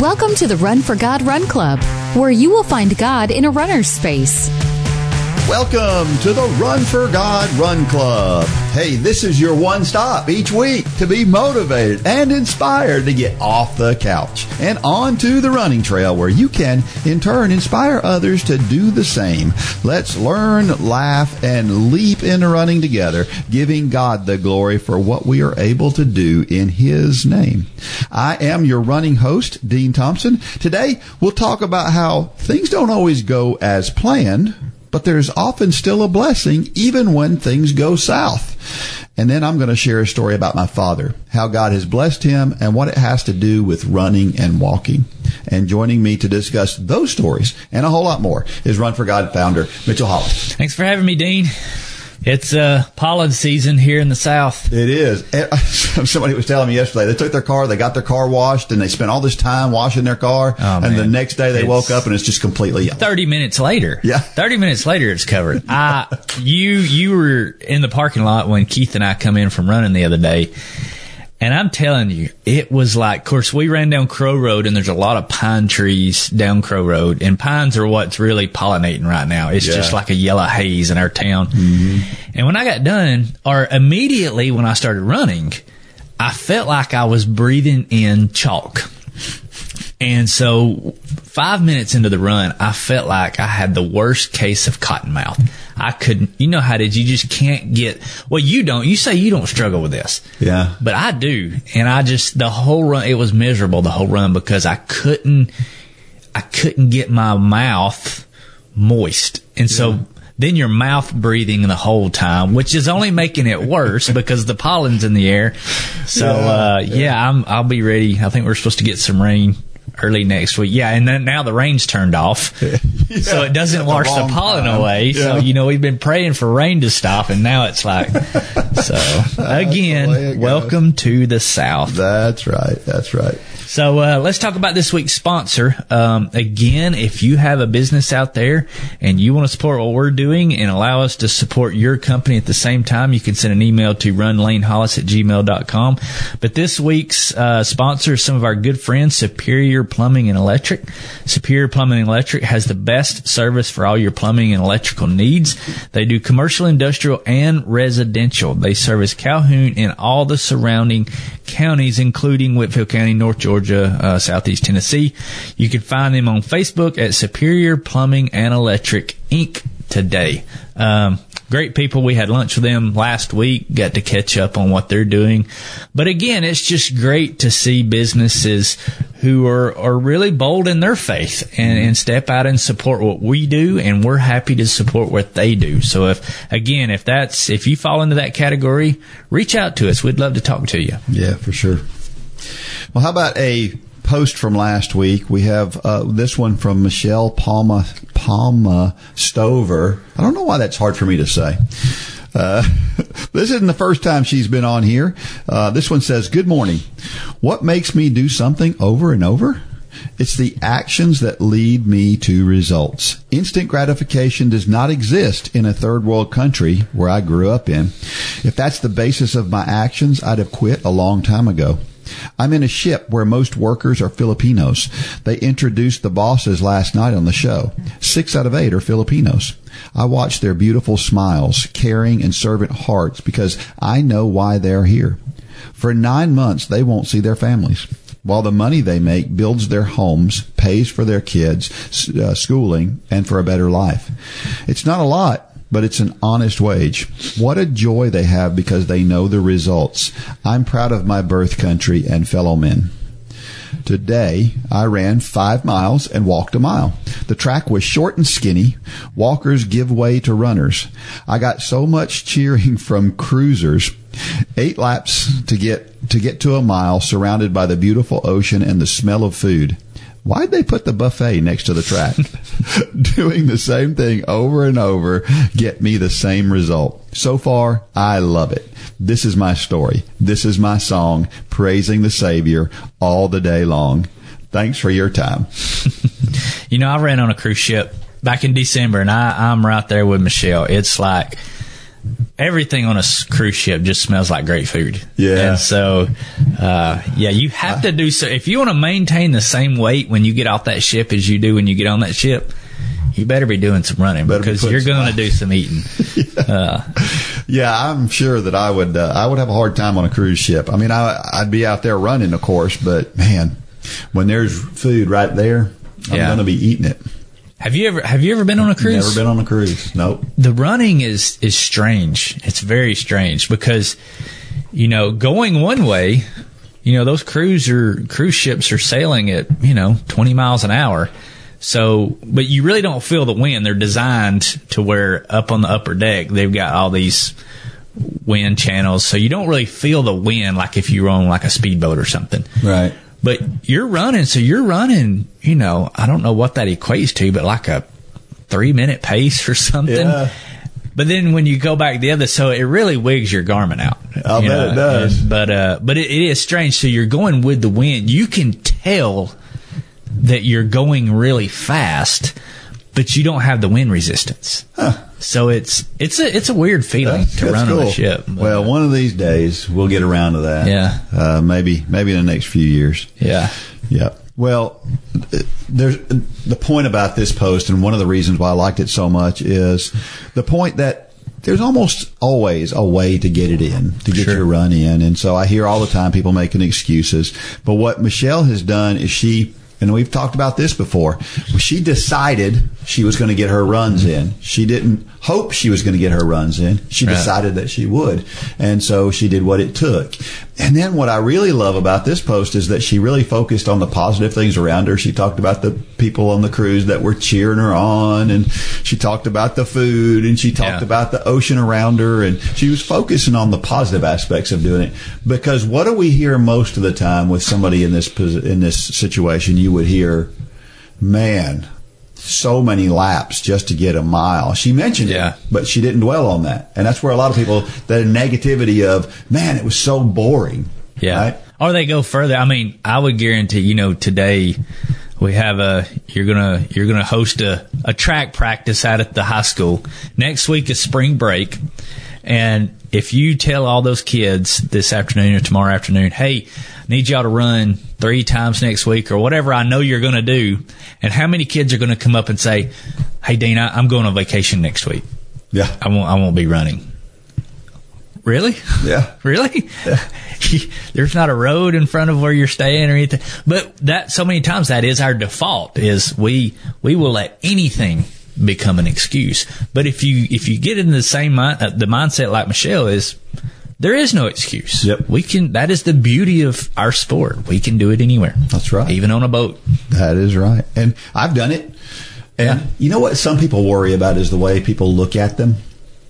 Welcome to the Run for God Run Club, where you will find God in a runner's space. Welcome to the Run for God Run Club. Hey, this is your one stop each week to be motivated and inspired to get off the couch and onto the running trail where you can, in turn, inspire others to do the same. Let's learn, laugh, and leap into running together, giving God the glory for what we are able to do in His name. I am your running host, Dean Thompson. Today, we'll talk about how things don't always go as planned but there's often still a blessing even when things go south. And then I'm going to share a story about my father, how God has blessed him and what it has to do with running and walking. And joining me to discuss those stories and a whole lot more is Run for God founder Mitchell Hollis. Thanks for having me, Dean. It's uh, pollen season here in the South. It is. Somebody was telling me yesterday they took their car, they got their car washed, and they spent all this time washing their car. Oh, and the next day they it's woke up and it's just completely yellow. Thirty minutes later, yeah, thirty minutes later it's covered. I, you, you were in the parking lot when Keith and I come in from running the other day, and I'm telling you, it was like, of course, we ran down Crow Road and there's a lot of pine trees down Crow Road and pines are what's really pollinating right now. It's yeah. just like a yellow haze in our town. Mm-hmm. And when I got done, or immediately when I started running, I felt like I was breathing in chalk. And so five minutes into the run, I felt like I had the worst case of cotton mouth. I couldn't, you know how did you just can't get, well, you don't, you say you don't struggle with this. Yeah. But I do. And I just, the whole run, it was miserable the whole run because I couldn't, I couldn't get my mouth moist. And so, then your mouth breathing the whole time, which is only making it worse because the pollen's in the air. So, yeah, uh, yeah. yeah, I'm, I'll be ready. I think we're supposed to get some rain early next week. Yeah, and then now the rain's turned off, yeah. so it doesn't wash the pollen time. away. Yeah. So you know we've been praying for rain to stop, and now it's like so. again, welcome to the South. That's right. That's right. So uh, let's talk about this week's sponsor. Um, again, if you have a business out there and you want to support what we're doing and allow us to support your company at the same time, you can send an email to runlanehollis at gmail.com. But this week's uh, sponsor is some of our good friends, Superior Plumbing and Electric. Superior Plumbing and Electric has the best service for all your plumbing and electrical needs. They do commercial, industrial, and residential. They service Calhoun and all the surrounding counties, including Whitfield County, North Georgia, Georgia, uh, Southeast Tennessee. You can find them on Facebook at Superior Plumbing and Electric Inc. today. Um, great people. We had lunch with them last week, got to catch up on what they're doing. But again, it's just great to see businesses who are, are really bold in their faith and, and step out and support what we do. And we're happy to support what they do. So if, again, if that's, if you fall into that category, reach out to us. We'd love to talk to you. Yeah, for sure. Well, how about a post from last week? We have uh, this one from Michelle Palma Palma Stover. I don't know why that's hard for me to say. Uh, this isn't the first time she's been on here. Uh, this one says, Good morning. What makes me do something over and over? It's the actions that lead me to results. Instant gratification does not exist in a third world country where I grew up in. If that's the basis of my actions, I'd have quit a long time ago. I'm in a ship where most workers are Filipinos. They introduced the bosses last night on the show. Six out of eight are Filipinos. I watch their beautiful smiles, caring and servant hearts because I know why they're here. For nine months, they won't see their families. While the money they make builds their homes, pays for their kids' uh, schooling, and for a better life. It's not a lot, but it's an honest wage. What a joy they have because they know the results. I'm proud of my birth country and fellow men. Today, I ran five miles and walked a mile. The track was short and skinny. Walkers give way to runners. I got so much cheering from cruisers. Eight laps to get, to get to a mile surrounded by the beautiful ocean and the smell of food. Why'd they put the buffet next to the track? Doing the same thing over and over get me the same result. So far, I love it. This is my story. This is my song, praising the Savior all the day long. Thanks for your time. you know, I ran on a cruise ship back in December and I, I'm right there with Michelle. It's like, everything on a cruise ship just smells like great food. Yeah. And so, uh, yeah, you have to do so. If you want to maintain the same weight when you get off that ship as you do when you get on that ship, you better be doing some running Better because putting you're going to do some eating. Uh, Yeah, I'm sure that I would. Uh, I would have a hard time on a cruise ship. I mean, I, I'd be out there running, of course, but man, when there's food right there, I'm Yeah. going to be eating it. Have you ever have you ever been on a cruise? Never been on a cruise. Nope. the running is is strange. It's very strange because you know going one way, you know those cruiser cruise ships are sailing at you know twenty miles an hour. So, but you really don't feel the wind. They're designed to where up on the upper deck they've got all these wind channels, so you don't really feel the wind like if you were on like a speedboat or something. Right. But you're running, so you're running. You know, I don't know what that equates to, but like a three minute pace or something. Yeah. But then when you go back the other, so it really wigs your garment out. You bet it does. and- but uh, but it, it is strange. So you're going with the wind. You can tell that you're going really fast, but you don't have the wind resistance. So it's it's a it's a weird feeling That's- to that's run on a ship. But, Well, one of these days we'll get around to that. Yeah. Uh, maybe maybe in the next few years. yeah, Yeah. Well, there's the point about this post, and one of the reasons why I liked it so much is the point that there's almost always a way to get it in, to get Sure. your run in. And so I hear all the time people making excuses. But what Michelle has done is she, and we've talked about this before, she decided she was going to get her runs in. She didn't hope she was going to get her runs in. She Right. decided that she would. And so she did what it took. And then what I really love about this post is that she really focused on the positive things around her. She talked about the people on the cruise that were cheering her on and she talked about the food and she talked Yeah. about the ocean around her and she was focusing on the positive aspects of doing it. Because what do we hear most of the time with somebody in this in this situation? You would hear, "Man, so many laps just to get a mile." She mentioned Yeah. it, but she didn't dwell on that. And that's where a lot of people the negativity of, "Man, it was so boring." Yeah. Right? Or they go further. I mean, I would guarantee, you know, today we have a, you're gonna, you're gonna host a, a track practice out at the high school. Next week is spring break. And if you tell all those kids this afternoon or tomorrow afternoon, hey, need y'all to run three times next week or whatever I know you're gonna do. And how many kids are gonna come up and say, Hey, Dean, I, I'm going on vacation next week. Yeah. I won't, I won't be running. Really? Yeah. Really? Yeah. There's not a road in front of where you're staying or anything. But that so many times that is our default is we we will let anything become an excuse. But if you if you get in the same mind, uh, the mindset like Michelle is there is no excuse. Yep. We can that is the beauty of our sport. We can do it anywhere. That's right. Even on a boat. That is right. And I've done it. And Yeah. you know what some people worry about is the way people look at them.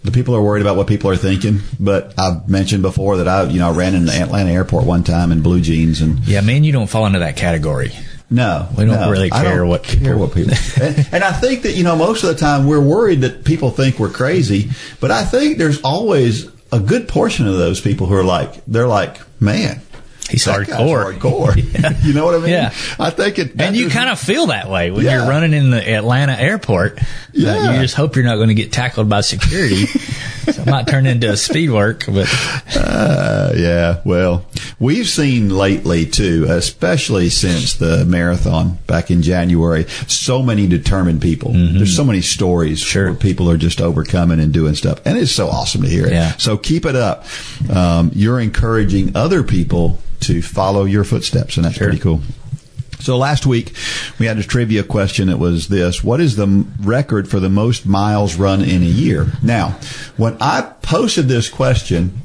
The people are worried about what people are thinking. But I've mentioned before that I, you know, I ran in the Atlanta airport one time in blue jeans and Yeah, man, you don't fall into that category. No, We don't no, really care don't what care people- what people. and, and I think that you know most of the time we're worried that people think we're crazy, but I think there's always a good portion of those people who are like they're like, man, He's that hardcore. hardcore. you know what I mean? Yeah. I think it. And you kind of feel that way when Yeah. you're running in the Atlanta airport. Uh, Yeah. you just hope you're not going to get tackled by security. so it might turn into a speed work, but Uh, yeah, well, we've seen lately too, especially since the marathon back in January, so many determined people. There's so many stories Mm-hmm. Sure. where people are just overcoming and doing stuff, and it's so awesome to hear it. Yeah. So keep it up. Um, you're encouraging other people to follow your footsteps, and that's Sure. pretty cool. So last week we had a trivia question that was this: What is the m- record for the most miles run in a year? Now, when I posted this question,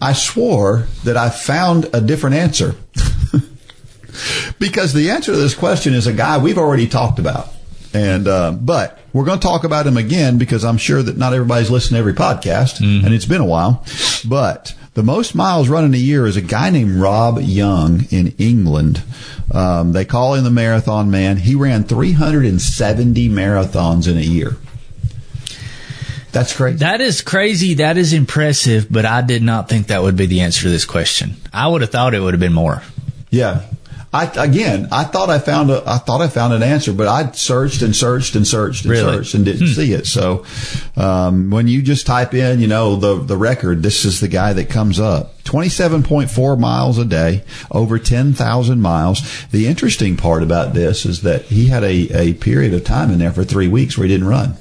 I swore that I found a different answer because the answer to this question is a guy we've already talked about, and uh, but we're going to talk about him again because I'm sure that not everybody's listened to every podcast, and it's been a while, but. The most miles run in a year is a guy named Rob Young in England. Um, they call him the Marathon Man. He ran 370 marathons in a year. That's crazy. that is crazy. That is impressive, but I did not think that would be the answer to this question. I would have thought it would have been more. Yeah. I again, I thought I found a, I thought I found an answer, but I searched and searched and searched and Really? searched and didn't see it. So, um, when you just type in, you know, the the record, this is the guy that comes up. Twenty seven point four miles a day, over ten thousand miles. The interesting part about this is that he had a a period of time in there for three weeks where he didn't run.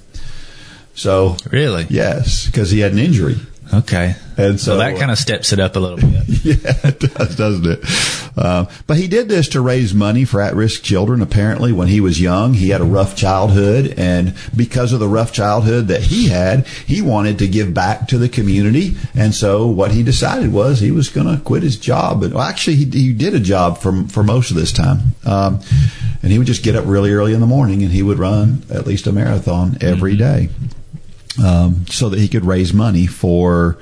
So, Really? yes, because he had an injury. Okay. And so- so that kind of steps it up a little bit. yeah, it does, doesn't it? Uh, but he did this to raise money for at-risk children. Apparently, when he was young, he had a rough childhood, and because of the rough childhood that he had, he wanted to give back to the community. And so, what he decided was he was going to quit his job. And well, actually, he, he did a job for for most of this time, um, and he would just get up really early in the morning and he would run at least a marathon every day um, so that he could raise money for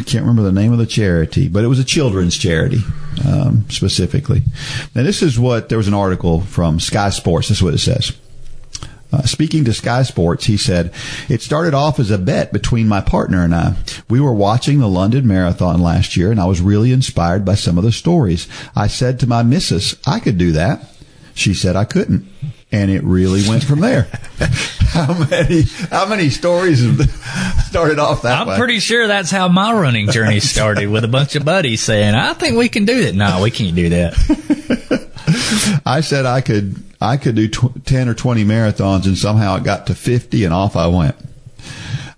I can't remember the name of the charity, but it was a children's charity um, specifically. And this is what there was an article from Sky Sports. This is what it says. Uh, speaking to Sky Sports, he said, It started off as a bet between my partner and I. We were watching the London Marathon last year, and I was really inspired by some of the stories. I said to my missus, I could do that. She said I couldn't. And it really went from there. how many how many stories started off that way? I'm way? pretty sure that's how my running journey started with a bunch of buddies saying, I think we can do that. No, we can't do that. I said I could I could do tw- 10 or 20 marathons and somehow it got to 50 and off I went.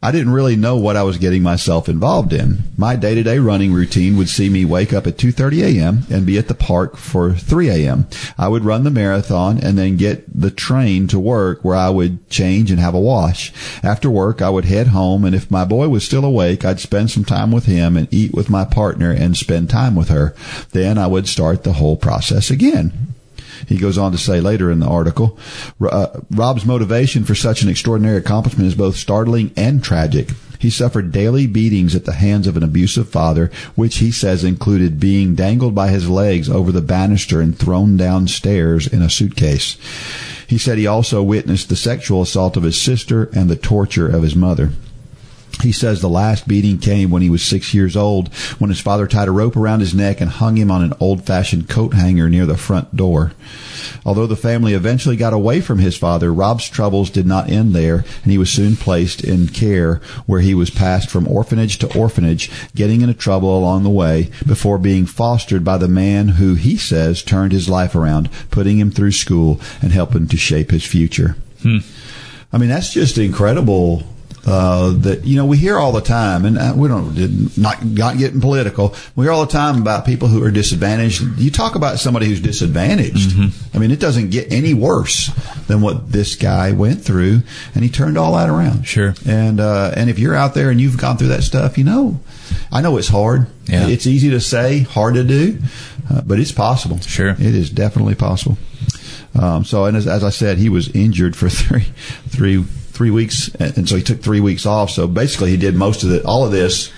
I didn't really know what I was getting myself involved in. My day-to-day running routine would see me wake up at 2:30 a.m. and be at the park for 3 a.m. I would run the marathon and then get the train to work where I would change and have a wash. After work, I would head home and if my boy was still awake, I'd spend some time with him and eat with my partner and spend time with her. Then I would start the whole process again. He goes on to say later in the article, uh, Rob's motivation for such an extraordinary accomplishment is both startling and tragic. He suffered daily beatings at the hands of an abusive father, which he says included being dangled by his legs over the banister and thrown downstairs in a suitcase. He said he also witnessed the sexual assault of his sister and the torture of his mother. He says the last beating came when he was six years old, when his father tied a rope around his neck and hung him on an old fashioned coat hanger near the front door. Although the family eventually got away from his father, Rob's troubles did not end there, and he was soon placed in care where he was passed from orphanage to orphanage, getting into trouble along the way before being fostered by the man who he says turned his life around, putting him through school and helping to shape his future. Hmm. I mean, that's just incredible. Uh, that you know we hear all the time, and uh, we don't not not getting political. We hear all the time about people who are disadvantaged. You talk about somebody who's disadvantaged. I mean, it doesn't get any worse than what this guy went through, and he turned all that around. Sure. And uh, and if you're out there and you've gone through that stuff, you know, I know it's hard. Yeah. It's easy to say, hard to do, uh, but it's possible. Sure. It is definitely possible. Um, so, and as, as I said, he was injured for three, three, three weeks, and, so he took three weeks off. So basically, he did most of it, all of this,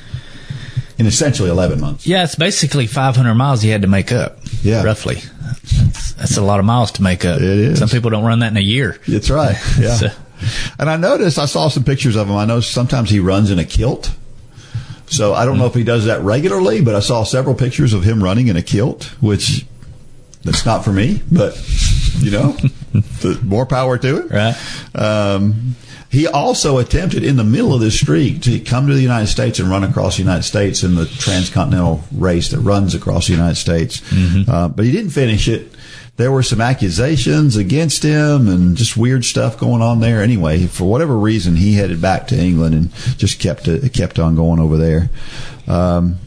in essentially eleven months. Yeah, it's basically 500 miles he had to make up. Yeah. Roughly. That's, that's a lot of miles to make up. It is. Some people don't run that in a year. That's right. Yeah. So- and I noticed, I saw some pictures of him. I know sometimes he runs in a kilt. So I don't know if he does that regularly, but I saw several pictures of him running in a kilt, which that's not for me, but you know, more power to it. Right. Um, he also attempted in the middle of this streak to come to the United States and run across the United States in the transcontinental race that runs across the United States. Uh, but he didn't finish it. There were some accusations against him and just weird stuff going on there. Anyway, for whatever reason, he headed back to England and just kept it, kept on going over there. Um,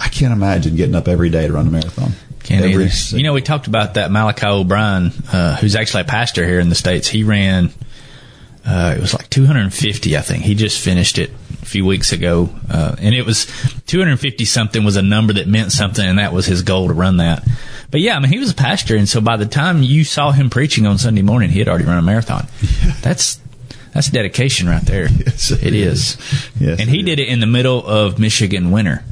I can't imagine getting up every day to run a marathon. Can't every either. You know, we talked about that Malachi O'Brien, uh, who's actually a pastor here in the States. He ran, uh, it was like 250, I think. He just finished it a few weeks ago. Uh, and it was 250 something was a number that meant something, and that was his goal to run that. But yeah, I mean, he was a pastor, and so by the time you saw him preaching on Sunday morning, he had already run a marathon. That's, that's dedication right there. Yes, it it is. Yes, and he did it in the middle of Michigan winter.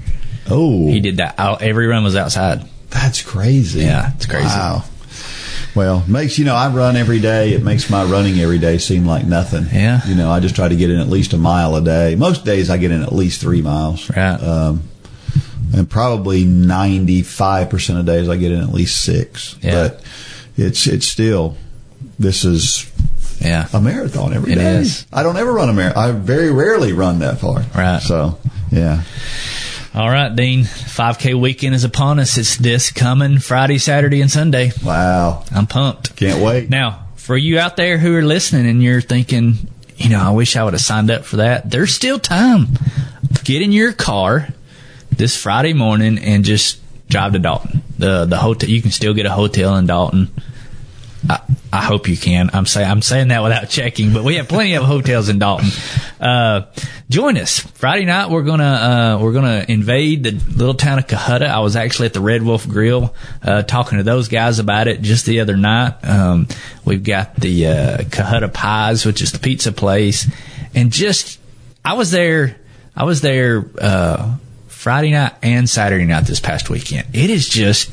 oh, He did that. Every run was outside. That's crazy. Yeah, it's crazy. Wow. Well, makes you know I run every day. It makes my running every day seem like nothing. Yeah. You know, I just try to get in at least a mile a day. Most days I get in at least three miles. Right. Um, and probably ninety five percent of days I get in at least six. Yeah. But it's it's still this is Yeah. a marathon every It day. is. I don't ever run a marathon. I very rarely run that far. Right. So yeah. All right, Dean. 5K weekend is upon us. It's this coming Friday, Saturday, and Sunday. Wow. I'm pumped. Can't wait. Now, for you out there who are listening and you're thinking, you know, I wish I would have signed up for that, there's still time. Get in your car this Friday morning and just drive to Dalton. The the hotel you can still get a hotel in Dalton. I, hope you can. I'm saying I'm saying that without checking, but we have plenty of hotels in Dalton. Uh, join us Friday night. We're gonna uh, we're gonna invade the little town of Cohutta. I was actually at the Red Wolf Grill uh, talking to those guys about it just the other night. Um, we've got the uh, Cohutta Pies, which is the pizza place, and just I was there. I was there uh, Friday night and Saturday night this past weekend. It is just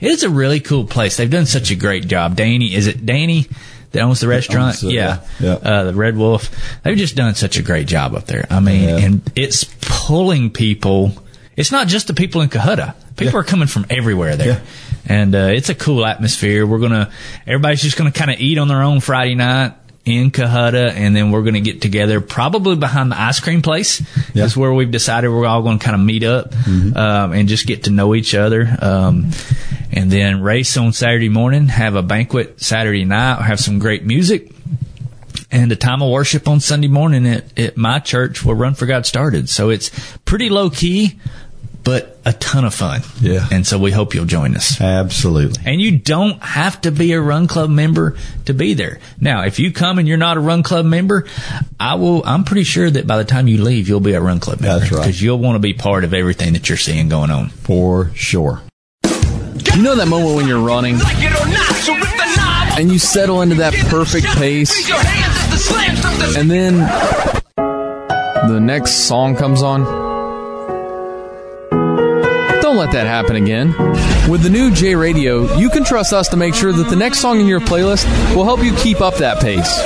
it is a really cool place. They've done such a great job. Danny, is it Danny that owns the restaurant? owns it, yeah, yeah. Uh, the Red Wolf. They've just done such a great job up there. I mean, Yeah. and it's pulling people. It's not just the people in Cohutta. People Yeah. are coming from everywhere there. And uh, it's a cool atmosphere. We're gonna, everybody's just gonna kind of eat on their own Friday night in Cohutta, and then we're gonna get together probably behind the ice cream place. Yeah. Is where we've decided we're all gonna kind of meet up um, and just get to know each other. Um, and then race on Saturday morning, have a banquet Saturday night, have some great music and a time of worship on Sunday morning at, at my church where Run for God started. So it's pretty low key, but a ton of fun. Yeah. And so we hope you'll join us. Absolutely. And you don't have to be a Run Club member to be there. Now, if you come and you're not a Run Club member, I will. I'm pretty sure that by the time you leave, you'll be a Run Club member. That's right. Because you'll want to be part of everything that you're seeing going on. For sure. You know that moment when you're running Like it or not, so rip the knob. and you settle into that perfect pace, your hands the slam the and then the next song comes on? Don't let that happen again. With the new J Radio, you can trust us to make sure that the next song in your playlist will help you keep up that pace.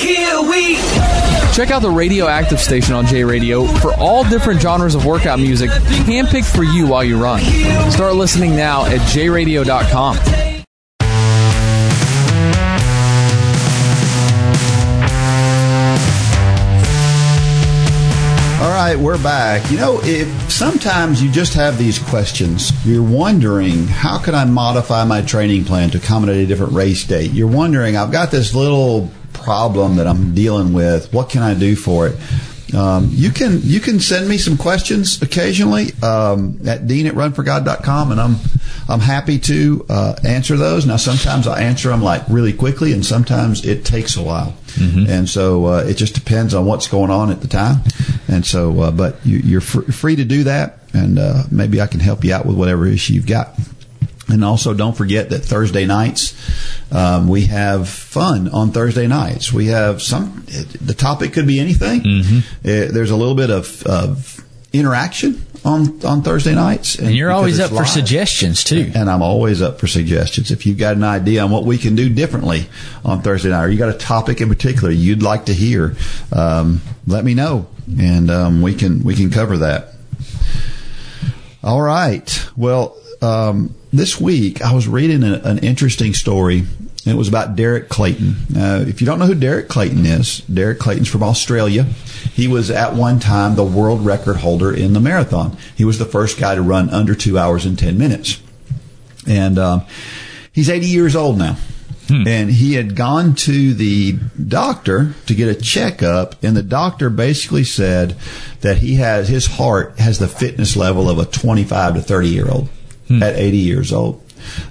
Here we Check out the Radioactive station on J Radio for all different genres of workout music handpicked for you while you run. Start listening now at jradio.com. right, we're back. You know, if sometimes you just have these questions, you're wondering how can I modify my training plan to accommodate a different race date? You're wondering, I've got this little problem that I'm dealing with. What can I do for it? Um, you can you can send me some questions occasionally um, at dean at runforgod.com and I'm I'm happy to uh, answer those. Now sometimes I answer them like really quickly and sometimes it takes a while. And so uh, it just depends on what's going on at the time. And so, uh, but you, you're fr- free to do that, and uh, maybe I can help you out with whatever issue you've got. And also, don't forget that Thursday nights um, we have fun on Thursday nights. We have some. The topic could be anything. Uh, there's a little bit of, of interaction on on Thursday nights, And you're always up for suggestions too. And I'm always up for suggestions. If you've got an idea on what we can do differently on Thursday night, or you got a topic in particular you'd like to hear, um, let me know, and um, we can we can cover that. All right. Well, um, this week I was reading a, an interesting story. And it was about Derek Clayton. Uh, if you don't know who Derek Clayton is, Derek Clayton's from Australia. He was at one time the world record holder in the marathon. He was the first guy to run under two hours and 10 minutes. And um, he's 80 years old now. And he had gone to the doctor to get a checkup, and the doctor basically said that he has his heart has the fitness level of a 25 to 30 year old Hmm. at 80 years old.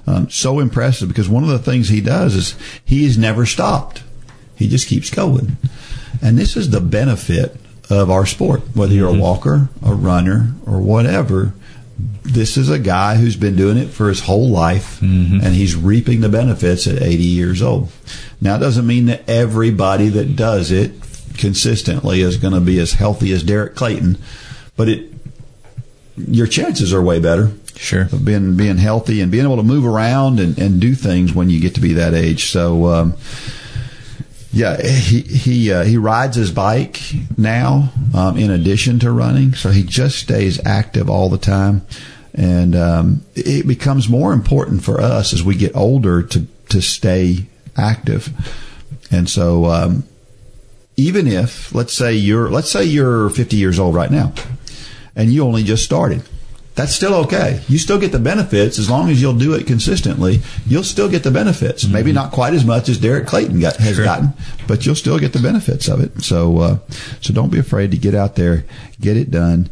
Um, so impressive because one of the things he does is he has never stopped. He just keeps going. And this is the benefit of our sport, whether you're a mm-hmm. walker, a runner, or whatever. This is a guy who's been doing it for his whole life, mm-hmm. and he's reaping the benefits at 80 years old. Now, it doesn't mean that everybody that does it consistently is going to be as healthy as Derek Clayton, but it your chances are way better Sure. of being being healthy and being able to move around and, and do things when you get to be that age. So, um, Yeah, he he uh, he rides his bike now um, in addition to running, so he just stays active all the time, and um, it becomes more important for us as we get older to to stay active, and so um, even if let's say you're let's say you're 50 years old right now, and you only just started. That's still okay. You still get the benefits as long as you'll do it consistently. You'll still get the benefits. Maybe not quite as much as Derek Clayton got, has Sure. gotten, but you'll still get the benefits of it. So, uh, so don't be afraid to get out there, get it done.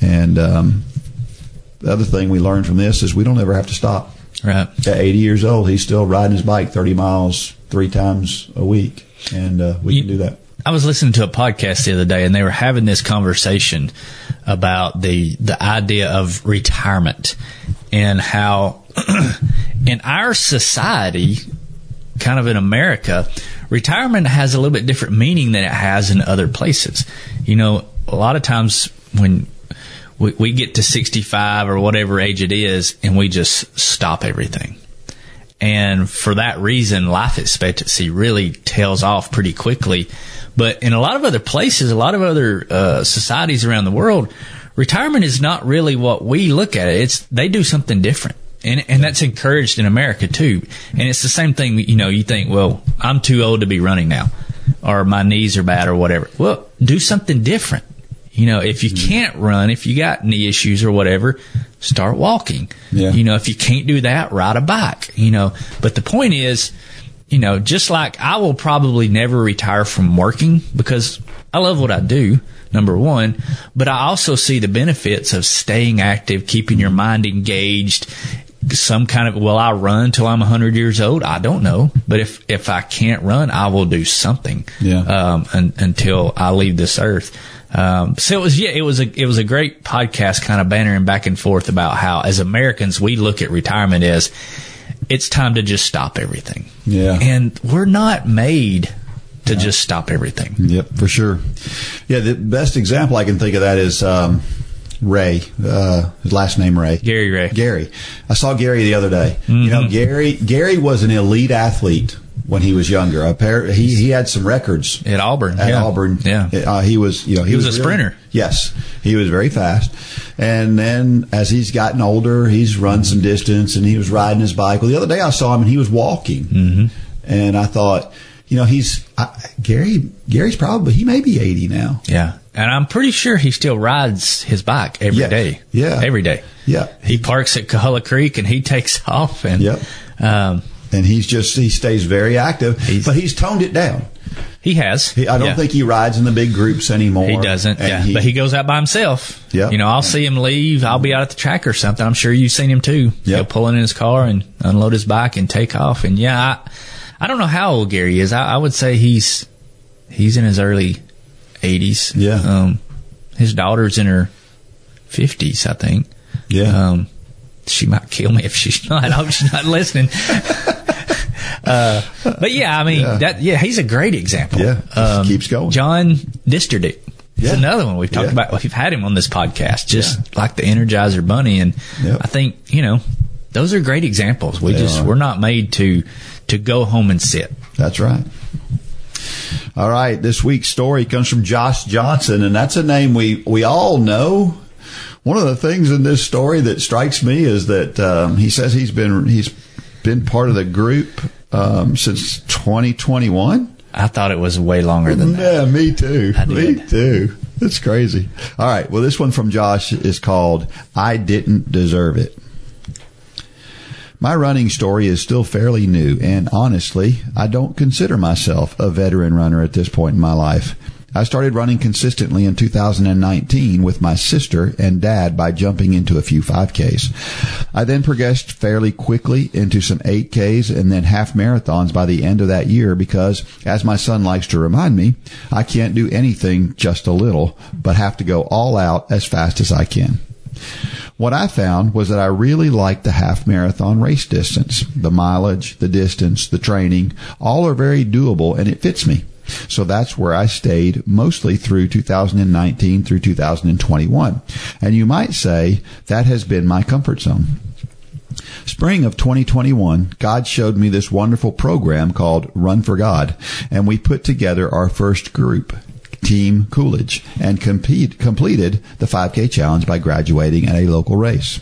And um, the other thing we learned from this is we don't ever have to stop. Right. At 80 years old, he's still riding his bike 30 miles three times a week, and uh, we You- can do that. I was listening to a podcast the other day, and they were having this conversation about the the idea of retirement and how in our society, kind of in America, retirement has a little bit different meaning than it has in other places. You know, a lot of times when we, we get to 65 or whatever age it is, and we just stop everything. And for that reason, life expectancy really tails off pretty quickly. But in a lot of other places, a lot of other uh, societies around the world, retirement is not really what we look at it. It's they do something different. And, and that's encouraged in America too. And it's the same thing, you know, you think, well, I'm too old to be running now, or my knees are bad, or whatever. Well, do something different. You know, if you can't run, if you got knee issues or whatever, start walking. Yeah. You know, if you can't do that, ride a bike. You know, but the point is, you know, just like I will probably never retire from working because I love what I do, number one, but I also see the benefits of staying active, keeping your mind engaged. Some kind of, will I run till I'm 100 years old? I don't know. But if, if I can't run, I will do something. Yeah. Um, un, until I leave this earth. Um, so it was, yeah, it was a, it was a great podcast kind of bantering back and forth about how as Americans, we look at retirement as it's time to just stop everything. Yeah. And we're not made to just stop everything. Yep, for sure. Yeah, the best example I can think of that is um, Ray. Uh, his last name Ray. Gary Ray. Gary. I saw Gary the other day. You know, Gary. Gary was an elite athlete when he was younger. Appar- he he had some records At Auburn. at yeah. Auburn. Yeah. uh, he was you know he, He was a really- sprinter. Yes, he was very fast. And then as he's gotten older, he's run some distance and he was riding his bike. Well, the other day I saw him and he was walking, mm-hmm. and I thought, you know, he's I, Gary. Gary's probably he may be eighty now. Yeah. And I'm pretty sure he still rides his bike every Yeah. day. Yeah. Every day. Yeah. He parks at Coahulla Creek and he takes off and, Yep. um, and he's just he stays very active, He's- but he's toned it down. He has. He, I don't Yeah. think he rides in the big groups anymore. He doesn't, yeah. but he goes out by himself. Yeah. You know, I'll see him leave. I'll be out at the track or something. I'm sure you've seen him too. Yeah. He'll pull in his car and unload his bike and take off. And yeah, I, I don't know how old Gary is. I, I would say he's he's in his early 80s. Yeah. Um, his daughter's in her 50s, I think. yeah, Um, she might kill me if she's not. I hope she's not listening. uh, but yeah, I mean, Yeah. that yeah, he's a great example. Yeah, just keeps going. John Disterdick. Yeah. another one we've talked Yeah. about. We've had him on this podcast, just like the Energizer Bunny, and Yep. I think you know those are great examples. We They just are. we're not made to to go home and sit. that's right. All right, this week's story comes from Josh Johnson, and that's a name we we all know. One of the things in this story that strikes me is that um, he says he's been he's been part of the group um, since 2021. I thought it was way longer than that. Yeah, me too. Me too. That's crazy. All right. Well, this one from Josh is called I Didn't Deserve It. My running story is still fairly new, and honestly, I don't consider myself a veteran runner at this point in my life. I started running consistently in 2019 with my sister and dad by jumping into a few 5Ks. I then progressed fairly quickly into some 8Ks and then half marathons by the end of that year because, as my son likes to remind me, I can't do anything just a little, but have to go all out as fast as I can. What I found was that I really liked the half marathon race distance. The mileage, the distance, the training, all are very doable and it fits me. So that's where I stayed mostly through 2019 through 2021. And you might say that has been my comfort zone. Spring of 2021, God showed me this wonderful program called Run for God, and we put together our first group, Team Coolidge, and compete, completed the 5K challenge by graduating at a local race.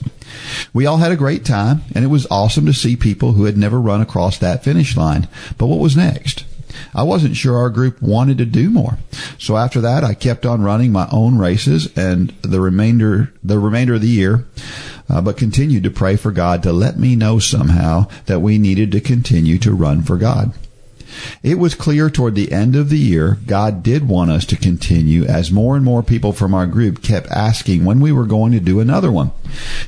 We all had a great time, and it was awesome to see people who had never run across that finish line. But what was next? I wasn't sure our group wanted to do more. So after that, I kept on running my own races and the remainder, the remainder of the year, uh, but continued to pray for God to let me know somehow that we needed to continue to run for God. It was clear toward the end of the year God did want us to continue as more and more people from our group kept asking when we were going to do another one.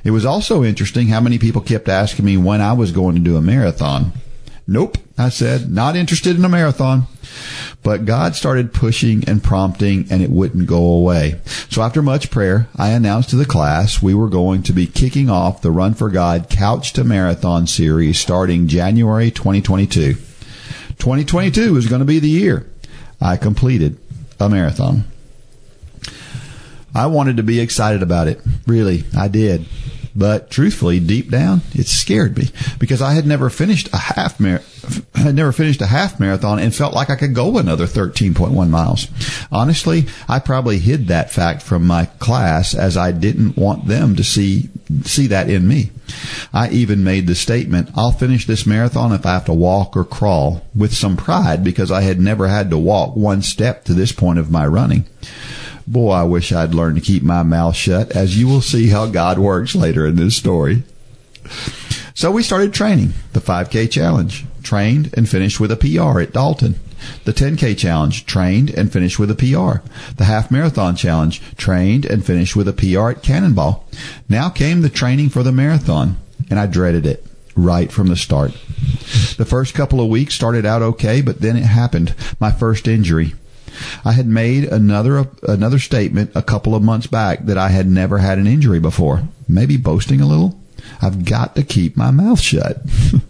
It was also interesting how many people kept asking me when I was going to do a marathon. Nope, I said, not interested in a marathon. But God started pushing and prompting and it wouldn't go away. So after much prayer, I announced to the class we were going to be kicking off the Run for God Couch to Marathon series starting January 2022. 2022 is going to be the year I completed a marathon. I wanted to be excited about it. Really, I did. But truthfully, deep down, it scared me because I had never finished a half mar- had never finished a half marathon and felt like I could go another 13.1 miles. Honestly, I probably hid that fact from my class as I didn't want them to see see that in me. I even made the statement, I'll finish this marathon if I have to walk or crawl with some pride because I had never had to walk one step to this point of my running. Boy, I wish I'd learned to keep my mouth shut, as you will see how God works later in this story. So we started training the 5K challenge, trained and finished with a PR at Dalton. The 10K challenge, trained and finished with a PR. The half marathon challenge, trained and finished with a PR at Cannonball. Now came the training for the marathon, and I dreaded it right from the start. The first couple of weeks started out okay, but then it happened. My first injury. I had made another another statement a couple of months back that I had never had an injury before. Maybe boasting a little. I've got to keep my mouth shut.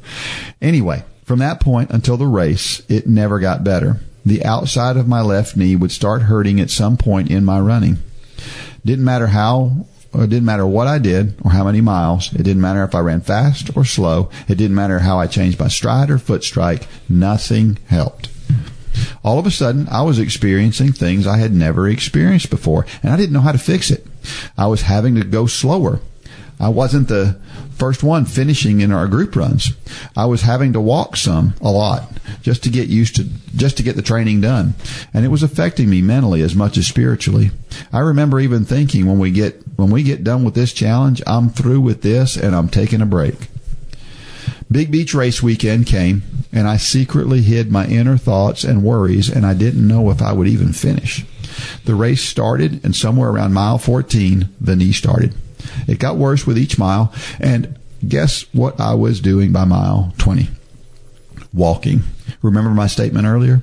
anyway, from that point until the race, it never got better. The outside of my left knee would start hurting at some point in my running. Didn't matter how it didn't matter what I did or how many miles. It didn't matter if I ran fast or slow. It didn't matter how I changed my stride or foot strike. Nothing helped all of a sudden I was experiencing things I had never experienced before, and I didn't know how to fix it. I was having to go slower. I wasn't the first one finishing in our group runs. I was having to walk some, a lot, just to get used to, just to get the training done. And it was affecting me mentally as much as spiritually. I remember even thinking when we get, when we get done with this challenge, I'm through with this and I'm taking a break. Big Beach Race weekend came, and I secretly hid my inner thoughts and worries, and I didn't know if I would even finish. The race started, and somewhere around mile 14, the knee started. It got worse with each mile, and guess what I was doing by mile 20? Walking. Remember my statement earlier?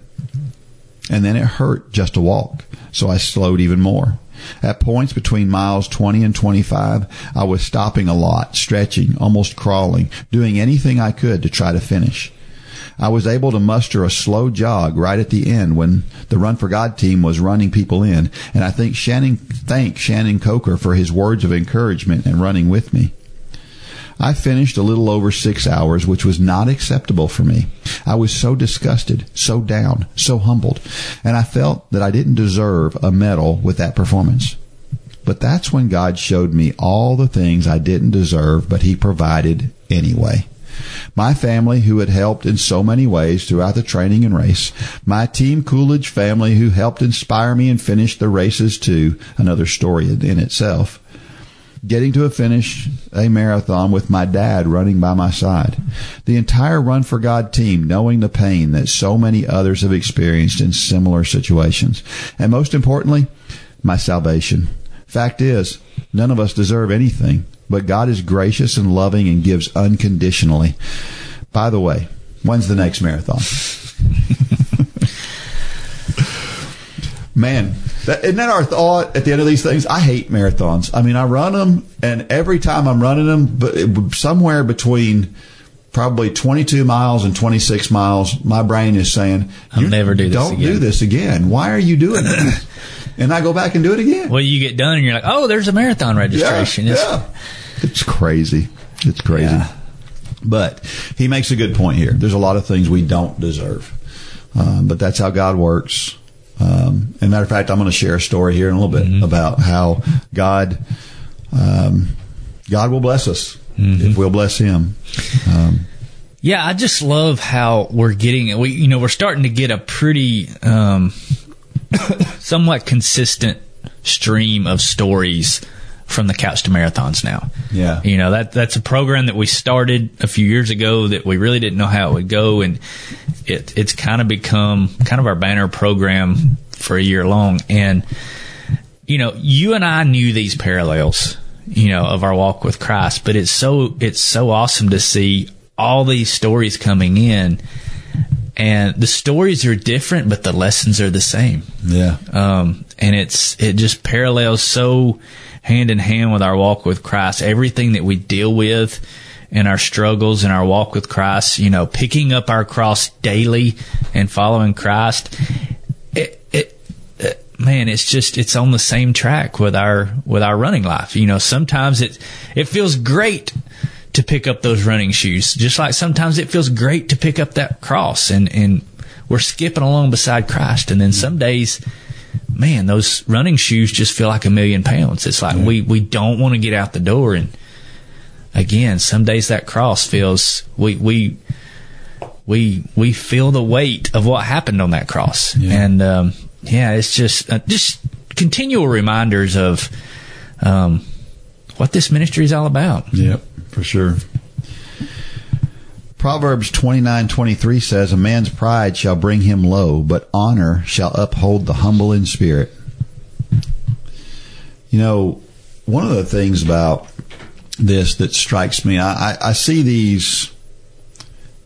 And then it hurt just to walk, so I slowed even more. At points between miles 20 and 25, I was stopping a lot, stretching, almost crawling, doing anything I could to try to finish. I was able to muster a slow jog right at the end when the Run for God team was running people in, and I think Shannon thank Shannon Coker for his words of encouragement and running with me. I finished a little over six hours, which was not acceptable for me. I was so disgusted, so down, so humbled, and I felt that I didn't deserve a medal with that performance. But that's when God showed me all the things I didn't deserve, but He provided anyway. My family, who had helped in so many ways throughout the training and race. My Team Coolidge family, who helped inspire me and finish the races too. Another story in itself getting to a finish a marathon with my dad running by my side. The entire Run for God team knowing the pain that so many others have experienced in similar situations. And most importantly, my salvation. Fact is, none of us deserve anything, but God is gracious and loving and gives unconditionally. By the way, when's the next marathon? Man, that, isn't that our thought at the end of these things? I hate marathons. I mean, I run them, and every time I'm running them, but it, somewhere between probably 22 miles and 26 miles, my brain is saying, I'll never do this Don't again." do this again. Why are you doing this?" and I go back and do it again. Well, you get done and you're like, oh, there's a marathon registration. Yeah, It's- yeah. It's crazy. It's crazy. Yeah. But he makes a good point here. There's a lot of things we don't deserve, um, but that's how God works. Um, and matter of fact, I'm going to share a story here in a little bit about how God, um, God will bless us if we'll bless Him. Um, Yeah, I just love how we're getting it. We you know we're starting to get a pretty um, somewhat consistent stream of stories from the couch to marathons now. Yeah. you know that that's a program that we started a few years ago that we really didn't know how it would go, and it it's kind of become kind of our banner program for a year long. And you know, you and I knew these parallels, you know, of our walk with Christ, but it's so it's so awesome to see all these stories coming in and the stories are different but the lessons are the same. yeah. Um and it's it just parallels so hand in hand with our walk with Christ. Everything that we deal with in our struggles and our walk with Christ, you know, picking up our cross daily and following Christ. Man, it's just it's on the same track with our with our running life. You know, sometimes it it feels great to pick up those running shoes, just like sometimes it feels great to pick up that cross and and we're skipping along beside Christ. And then some days, man, those running shoes just feel like a million pounds. It's like we we don't want to get out the door and again, some days that cross feels we we we we feel the weight of what happened on that cross, Yeah. and um, yeah, it's just uh, just continual reminders of um, what this ministry is all about. Yep, for sure. Proverbs twenty nine twenty three says, A man's pride shall bring him low, but honor shall uphold the humble in spirit. You know, one of the things about this that strikes me, I, I, see these,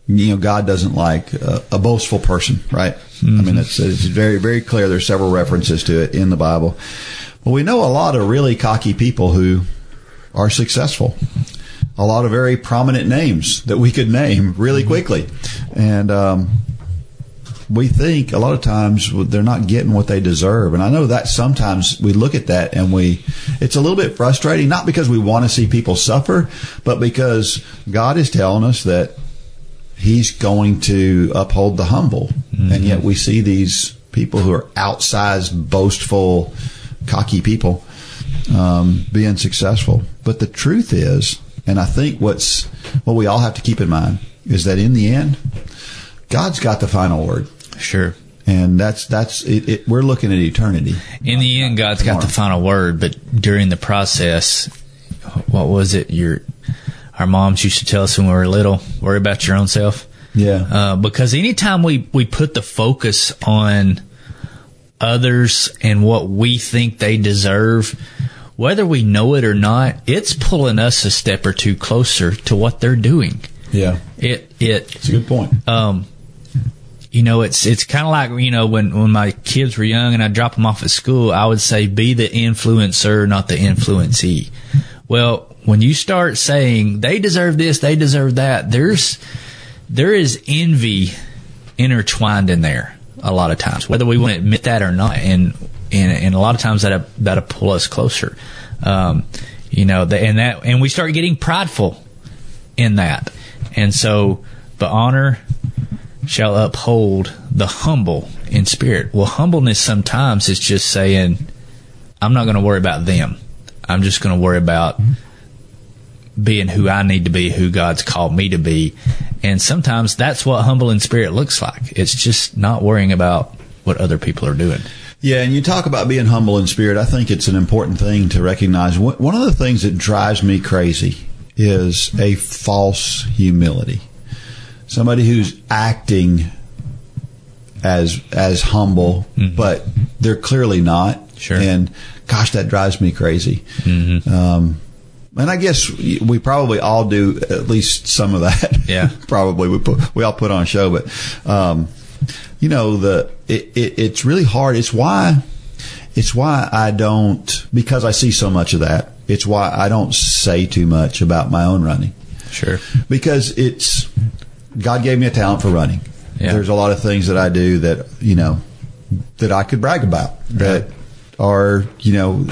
you know, God doesn't like a, a boastful person, right? I mean, mm-hmm. it's, it's very, very clear. There's several references to it in the Bible. But we know a lot of really cocky people who are successful. A lot of very prominent names that we could name really quickly. And, um, we think a lot of times they're not getting what they deserve. And I know that sometimes we look at that and we, it's a little bit frustrating, not because we want to see people suffer, but because God is telling us that He's going to uphold the humble. And yet we see these people who are outsized, boastful, cocky people um, being successful. But the truth is, and I think what's what we all have to keep in mind is that in the end, God's got the final word, Sure. and that's that's it, it, we're looking at eternity. In the end, God's got the final word, but during the process, what was it? Your our moms used to tell us when we were little, worry about your own self. Yeah, Uh, because anytime we, we put the focus on others and what we think they deserve, whether we know it or not, it's pulling us a step or two closer to what they're doing. yeah, It it it's a good point. um, you know, it's it's kind of like you know when when my kids were young and I drop them off at school, I would say be the influencer, not the influencee. Well, when you start saying they deserve this, they deserve that, there's there is envy intertwined in there a lot of times, whether we want to admit that or not, and and, and a lot of times that that'll pull us closer. Um, you know, the, and that and we start getting prideful in that. And so the honor shall uphold the humble in spirit. Well, humbleness sometimes is just saying, I'm not going to worry about them. I'm just going to worry about being who I need to be, who God's called me to be. And sometimes that's what humble in spirit looks like. It's just not worrying about what other people are doing. Yeah, and you talk about being humble in spirit. I think it's an important thing to recognize. One of the things that drives me crazy is a false humility. Somebody who's acting as as humble, but they're clearly not. Sure. And gosh, that drives me crazy. Um, and I guess we probably all do at least some of that. Yeah. probably we put we all put on a show, but um, you know the it, it, it's really hard. It's why it's why I don't because I see so much of that. It's why I don't say too much about my own running Sure. because it's God gave me a talent for running. Yeah. There's a lot of things that I do that you know that I could brag about that are you know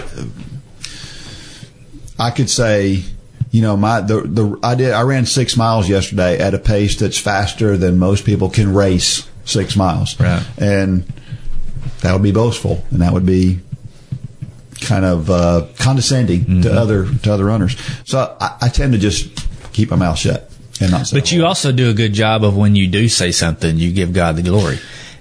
I could say you know, my the the I did I ran six miles yesterday at a pace that's faster than most people can race six miles, Right. And that would be boastful, and that would be kind of uh, condescending Mm-hmm. to other to other runners. So I, I tend to just keep my mouth shut and not say. But you also do a good job of when you do say something, you give God the glory.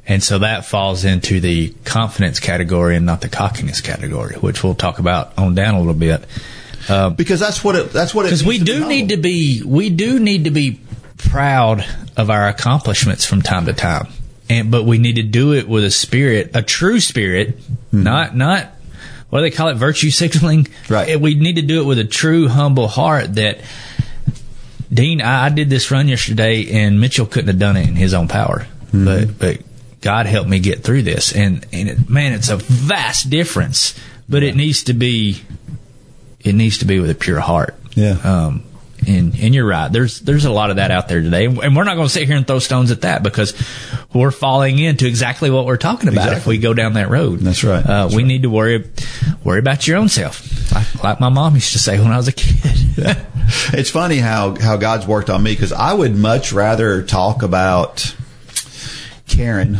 And so that falls into the confidence category and not the cockiness category, which we'll talk about on down a little bit. because that's what it that's what it Because we needs to be do need to be, we do need to be proud of our accomplishments from time to time. And, but we need to do it with a spirit, a true spirit, Hmm. not, not, what do they call it? Virtue signaling. Right. We need to do it with a true, humble heart that, Dean, I, I did this run yesterday and Mitchell couldn't have done it in his own power, Mm-hmm. but, but God helped me get through this. And, and it, man, it's a vast difference, but it needs to be, it needs to be with a pure heart. Yeah. Um, and, and you're right. There's, there's a lot of that out there today. And we're not going to sit here and throw stones at that because we're falling into exactly what we're talking about if we go down that road. That's right. Uh, That's we right. need to worry, worry about your own self. Like, like my mom used to say when I was a kid. It's funny how how God's worked on me because I would much rather talk about Karen, you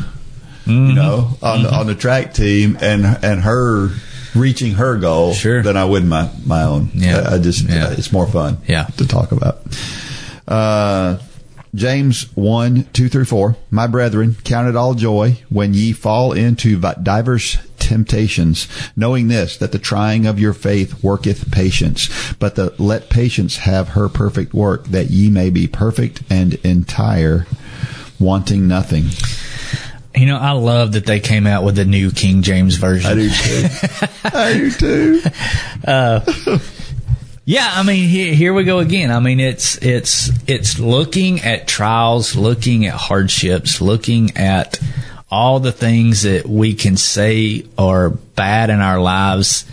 Mm-hmm. know, on the, on the track team and and her reaching her goal Sure. than I would my my own. Yeah. I, I just Yeah. it's more fun. Yeah. to talk about. Uh, James 1, 2 through 4. My brethren, count it all joy when ye fall into divers temptations, knowing this, that the trying of your faith worketh patience. But the, let patience have her perfect work, that ye may be perfect and entire, wanting nothing. You know, I love that they came out with the new King James version. I do too. I do too. Uh, yeah, I mean, here, here we go again. I mean, it's it's it's looking at trials, looking at hardships, looking at all the things that we can say are bad in our lives,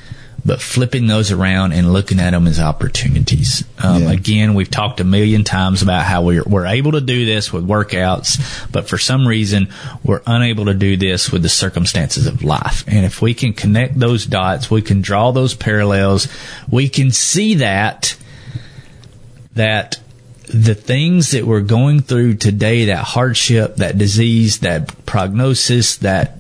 but flipping those around and looking at them as opportunities. Um, Yeah. Again, we've talked a million times about how we're we're able to do this with workouts, but for some reason we're unable to do this with the circumstances of life. And if we can connect those dots, we can draw those parallels. We can see that that the things that we're going through today, that hardship, that disease, that prognosis, that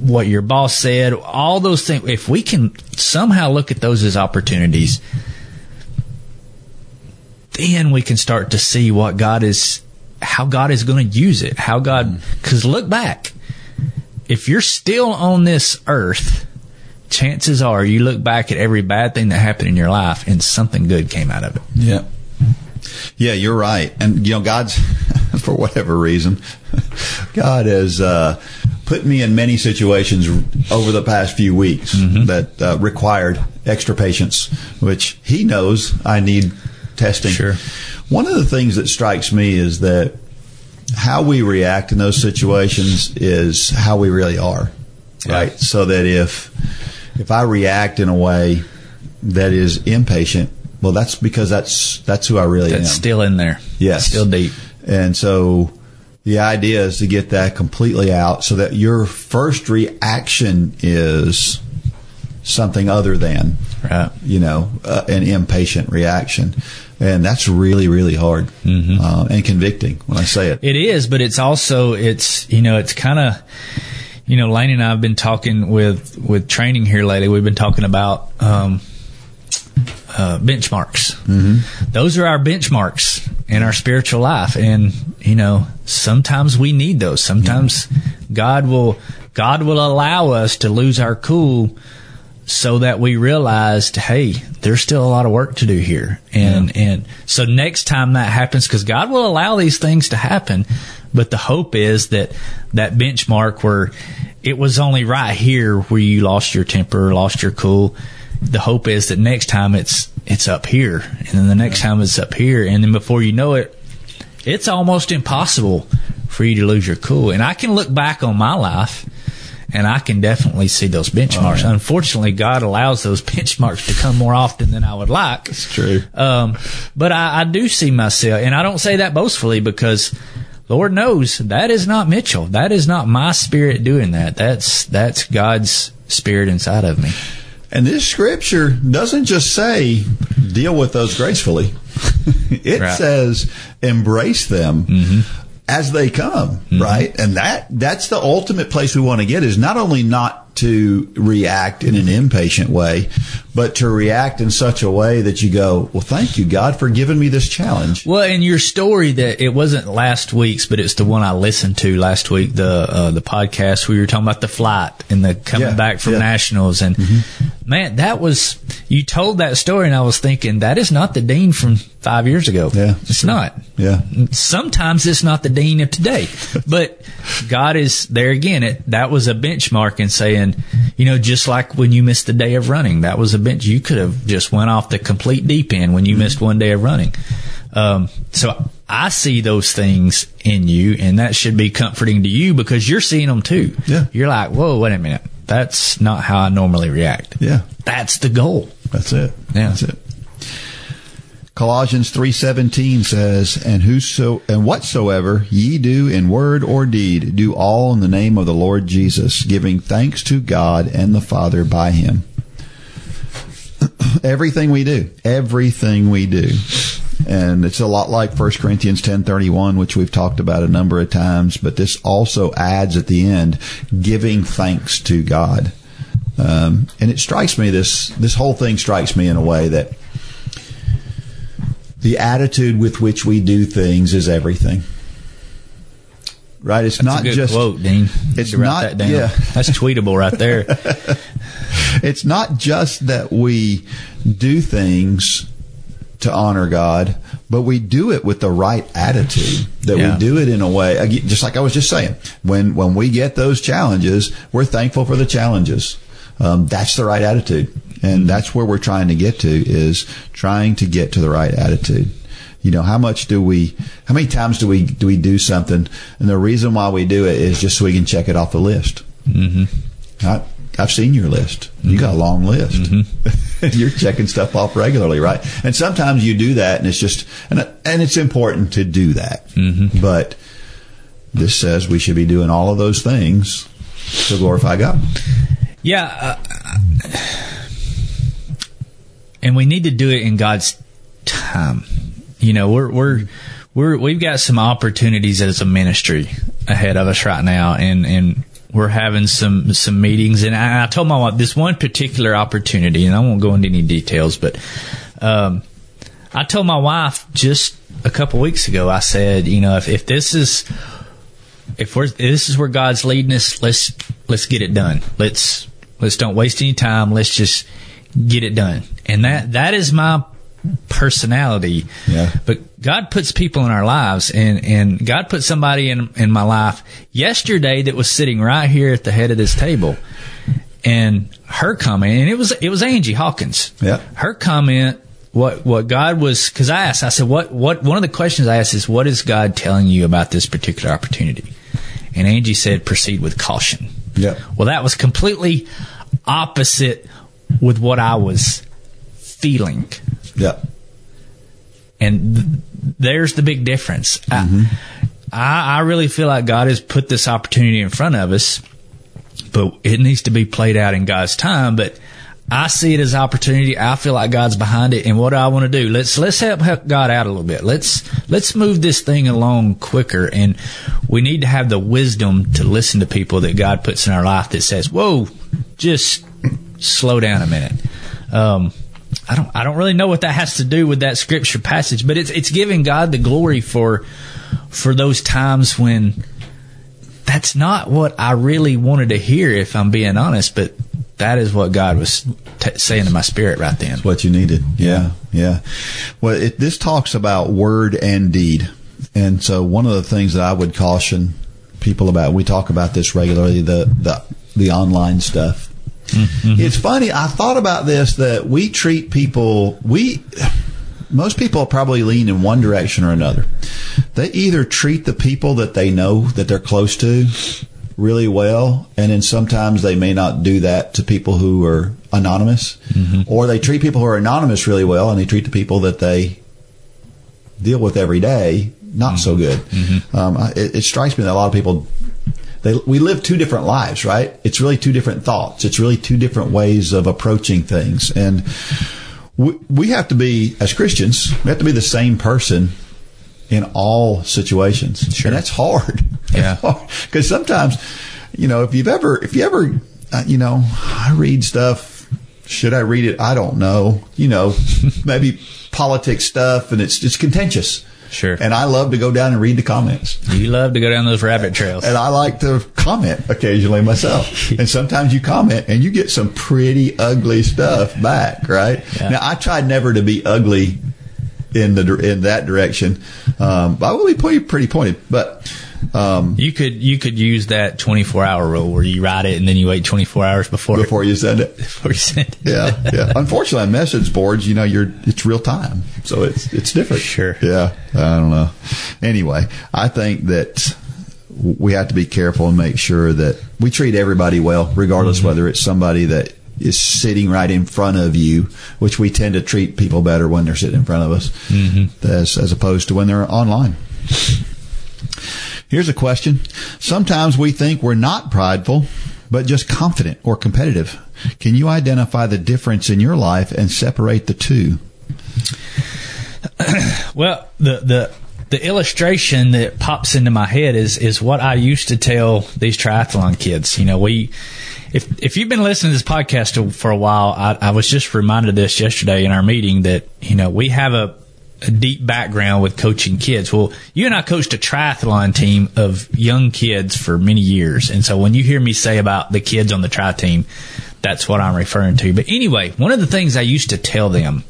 what your boss said, all those things, if we can somehow look at those as opportunities, then we can start to see what God is, how God is going to use it, how God, cause look back. If you're still on this earth, chances are you look back at every bad thing that happened in your life and something good came out of it. Yeah. Yeah, you're right. And, you know, God's, for whatever reason, God has uh, put me in many situations over the past few weeks that uh, required extra patience, which He knows I need testing. Sure. One of the things that strikes me is that how we react in those situations is how we really are. Right. So that if if I react in a way that is impatient, well, that's because that's that's who I really That's am. still in there. Yes. Still deep. And so the idea is to get that completely out so that your first reaction is something other than, Right. you know, uh, an impatient reaction. And that's really, really hard uh, and convicting when I say it. It is, but it's also it's you know it's kind of you know Lane and I have been talking with with training here lately. We've been talking about um, uh, benchmarks. Mm-hmm. Those are our benchmarks in our spiritual life, and you know sometimes we need those. Sometimes God will God will allow us to lose our cool so that we realized, hey, there's still a lot of work to do here. And, and so next time that happens, cause God will allow these things to happen, but the hope is that that benchmark where it was only right here where you lost your temper, lost your cool. The hope is that next time it's, it's up here and then the next time it's up here. And then before you know it, it's almost impossible for you to lose your cool. And I can look back on my life and I can definitely see those benchmarks. Unfortunately, God allows those benchmarks to come more often than I would like. It's true. Um, but I, I do see myself, and I don't say that boastfully because Lord knows that is not Mitchell. That is not my spirit doing that. That's that's God's spirit inside of me. And this scripture doesn't just say deal with those gracefully. it Right. says embrace them mm-hmm. as they come, mm-hmm. right? And that that's the ultimate place we want to get is not only not to react in an impatient way, but to react in such a way that you go, "Well, thank you God for giving me this challenge." Well, in your story that it wasn't last week's, but it's the one I listened to last week, the uh, the podcast where you were talking about the flight and the coming Yeah, back from yeah. nationals, and man, that was you told that story, and I was thinking that is not the dean from five years ago. Yeah, it's not. Yeah. Sometimes it's not the dean of today, but God is there again. It that was a benchmark in saying, you know, just like when you missed the day of running, that was a bench. You could have just went off the complete deep end when you missed one day of running. Um, so I see those things in you, and that should be comforting to you because you're seeing them too. Yeah. You're like, whoa, wait a minute. That's not how I normally react. Yeah. That's the goal. That's it. Yeah. That's it. Colossians 3:17 says, "And whoso and whatsoever ye do in word or deed, do all in the name of the Lord Jesus, giving thanks to God and the Father by him." everything we do, everything we do. And it's a lot like 1 Corinthians 10:31 which we've talked about a number of times, but this also adds at the end giving thanks to God. Um, and it strikes me this this whole thing strikes me in a way that the attitude with which we do things is everything. Right? It's That's not a good just quote, Dean. it's not- that down. yeah. That's tweetable right there. it's not just that we do things to honor God, but we do it with the right attitude. That Yeah. we do it in a way, just like I was just saying, when when we get those challenges, we're thankful for the challenges. Um, that's the right attitude, and that's where we're trying to get to is trying to get to the right attitude. You know, how much do we? How many times do we do we do something, and the reason why we do it is just so we can check it off the list. I, I've seen your list. You got a long list. Mm-hmm. You're checking stuff off regularly, right? And sometimes you do that, and it's just and and it's important to do that. Mm-hmm. But this says we should be doing all of those things to glorify God. Yeah, uh, uh, and we need to do it in God's time. You know, we're we're we're we've got some opportunities as a ministry ahead of us right now, and and we're having some some meetings. And I, I told my wife this one particular opportunity, and I won't go into any details, but um, I told my wife just a couple weeks ago. I said, you know, if if this is if we're if this is where God's leading us, let's let's get it done. Let's let's don't waste any time. Let's just get it done. And that that is my personality. Yeah. But God puts people in our lives, and and God put somebody in in my life yesterday that was sitting right here at the head of this table, and her comment, and it was it was Angie Hawkins. Yeah. Her comment. What what God was because I asked I said what what one of the questions I asked is what is God telling you about this particular opportunity, and Angie said proceed with caution. Yeah. Well, that was completely opposite with what I was feeling. Yeah. And th- there's the big difference. I, I, I really feel like God has put this opportunity in front of us, but it needs to be played out in God's time. But I see it as opportunity. I feel like God's behind it. And what do I want to do? Let's, let's help, help God out a little bit. Let's, let's move this thing along quicker. And we need to have the wisdom to listen to people that God puts in our life that says, whoa, just slow down a minute. Um, I don't, I don't really know what that has to do with that scripture passage, but it's, it's giving God the glory for, for those times when that's not what I really wanted to hear, if I'm being honest, but that is what God was t- saying to my spirit right then. what you needed. Yeah, yeah. Well, it, this talks about word and deed, and so one of the things that I would caution people about. We talk about this regularly. The the the online stuff. Mm-hmm. It's funny. I thought about this that we treat people. We most people probably lean in one direction or another. They either treat the people that they know that they're close to really well, and then sometimes they may not do that to people who are anonymous, mm-hmm. or they treat people who are anonymous really well, and they treat the people that they deal with every day not so mm-hmm. good. Um, it, it strikes me that a lot of people they, we live two different lives, right? It's really two different thoughts. It's really two different ways of approaching things. And we, we have to be, as Christians, we have to be the same person in all situations. Sure. And that's hard. Yeah. Because sometimes, you know, if you've ever, if you ever, uh, you know, I read stuff. Should I read it? I don't know. You know, maybe politics stuff and it's, it's contentious. Sure. And I love to go down and read the comments. You love to go down those rabbit trails. And I like to comment occasionally myself. and sometimes you comment and you get some pretty ugly stuff back, right? Yeah. Now I tried never to be ugly in the in that direction. Um, I will be pretty, pretty pointed, but um, You could you could use that 24 hour rule where you write it and then you wait 24 hours before before you send it. before you send it. Yeah, yeah. Unfortunately, on message boards, you know, you're it's real time, so it's it's different. Sure. Yeah, I don't know. Anyway, I think that we have to be careful and make sure that we treat everybody well, regardless whether it's somebody that is sitting right in front of you, which we tend to treat people better when they're sitting in front of us, as as opposed to when they're online. Here's a question. Sometimes we think we're not prideful, but just confident or competitive. Can you identify the difference in your life and separate the two? Well, the the the illustration that pops into my head is is what I used to tell these triathlon kids. You know, we if if you've been listening to this podcast for a while, I, I was just reminded of this yesterday in our meeting that you know we have a, a deep background with coaching kids. Well, you and I coached a triathlon team of young kids for many years, and so when you hear me say about the kids on the tri team, that's what I'm referring to. But anyway, one of the things I used to tell them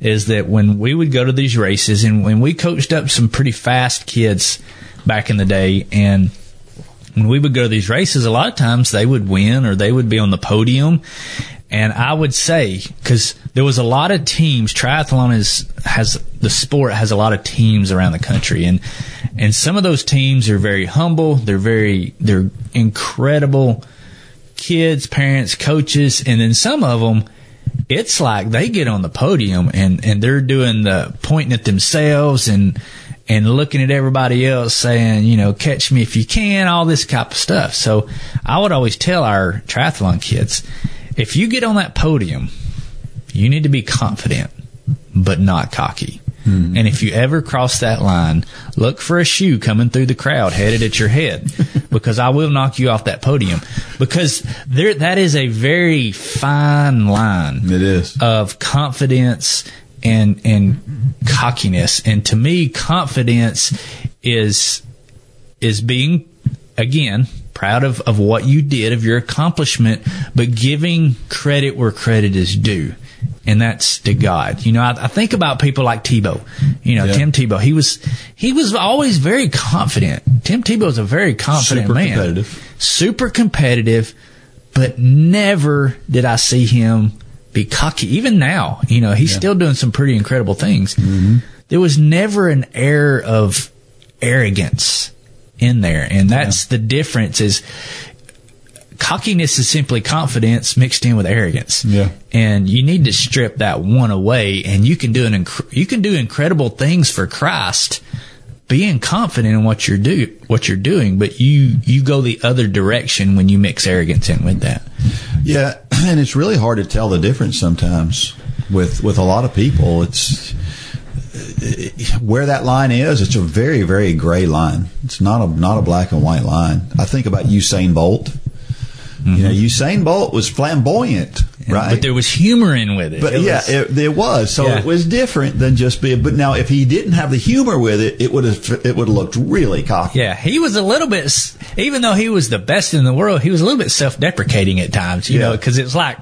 is that when we would go to these races and when we coached up some pretty fast kids back in the day and when we would go to these races a lot of times they would win or they would be on the podium and I would say because there was a lot of teams triathlon is has the sport has a lot of teams around the country. And and some of those teams are very humble. They're very they're incredible kids parents coaches. And then some of them it's like they get on the podium and, and they're doing the pointing at themselves and and looking at everybody else saying, you know, catch me if you can, all this type of stuff. So I would always tell our triathlon kids, if you get on that podium, you need to be confident, but not cocky. Hmm. And if you ever cross that line, look for a shoe coming through the crowd headed at your head because I will knock you off that podium because there, that is a very fine line It is. of confidence and and cockiness. And to me, confidence is is being again proud of, of what you did, of your accomplishment, but giving credit where credit is due. And that's to God. You know, I, I think about people like Tebow. You know, Yeah. Tim Tebow. He was he was always very confident. Tim Tebow is a very confident Super man. competitive. Super competitive, but never did I see him be cocky. Even now, you know, he's still doing some pretty incredible things. Mm-hmm. There was never an air of arrogance in there, and that's the difference. Is cockiness is simply confidence mixed in with arrogance. Yeah. and you need to strip that one away, and you can do an inc- you can do incredible things for Christ. Being confident in what you're do what you're doing, but you you go the other direction when you mix arrogance in with that. Yeah, and it's really hard to tell the difference sometimes with with a lot of people. It's where that line is. It's a very very gray line. It's not a not a black and white line. I think about Usain Bolt. You know, mm-hmm. Usain Bolt was flamboyant, right? But there was humor in with it. But It yeah, was- it, it was. So Yeah. it was different than just being. But now, if he didn't have the humor with it, it would have it would have looked really cocky. Yeah, he was a little bit, even though he was the best in the world, he was a little bit self-deprecating at times, you know, because it was like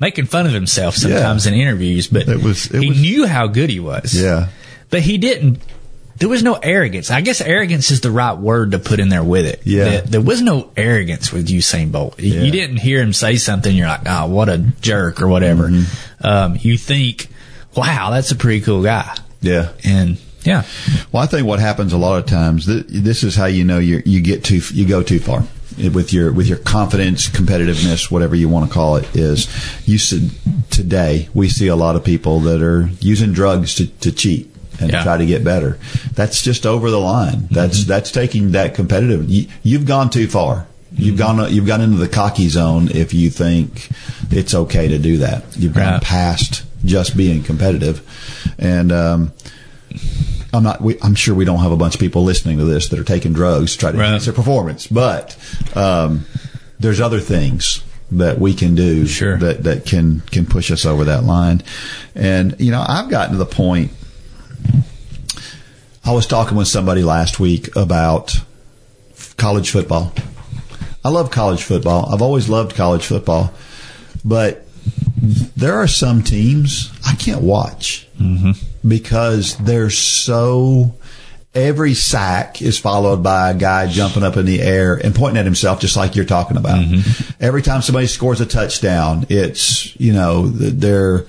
making fun of himself sometimes in interviews. But It was- it he was- knew how good he was. Yeah. But he didn't. There was no arrogance. I guess arrogance is the right word to put in there with it. Yeah. There, there was no arrogance with Usain Bolt. You- Yeah. You didn't hear him say something. You're like, oh, what a jerk or whatever. Mm-hmm. Um, you think, wow, that's a pretty cool guy. Yeah. And yeah, Well, I think what happens a lot of times. Th- this is how you know you you get too you go too far with your with your confidence, competitiveness, whatever you want to call it. Is you said today we see a lot of people that are using drugs to, to cheat and Yeah. try to get better. That's just over the line. That's that's taking that competitive. You, you've gone too far. You've gone you've gone into the cocky zone if you think it's okay to do that. You've gone Right. past just being competitive, and um, I'm not. We, I'm sure we don't have a bunch of people listening to this that are taking drugs to try to Right. enhance their performance, but um, there's other things that we can do Sure. that that can can push us over that line. And you know, I've gotten to the point. I was talking with somebody last week about college football. I love college football. I've always loved college football, but there are some teams I can't watch mm-hmm. because they're so. Every sack is followed by a guy jumping up in the air and pointing at himself, just like you're talking about. Mm-hmm. Every time somebody scores a touchdown, it's you know they're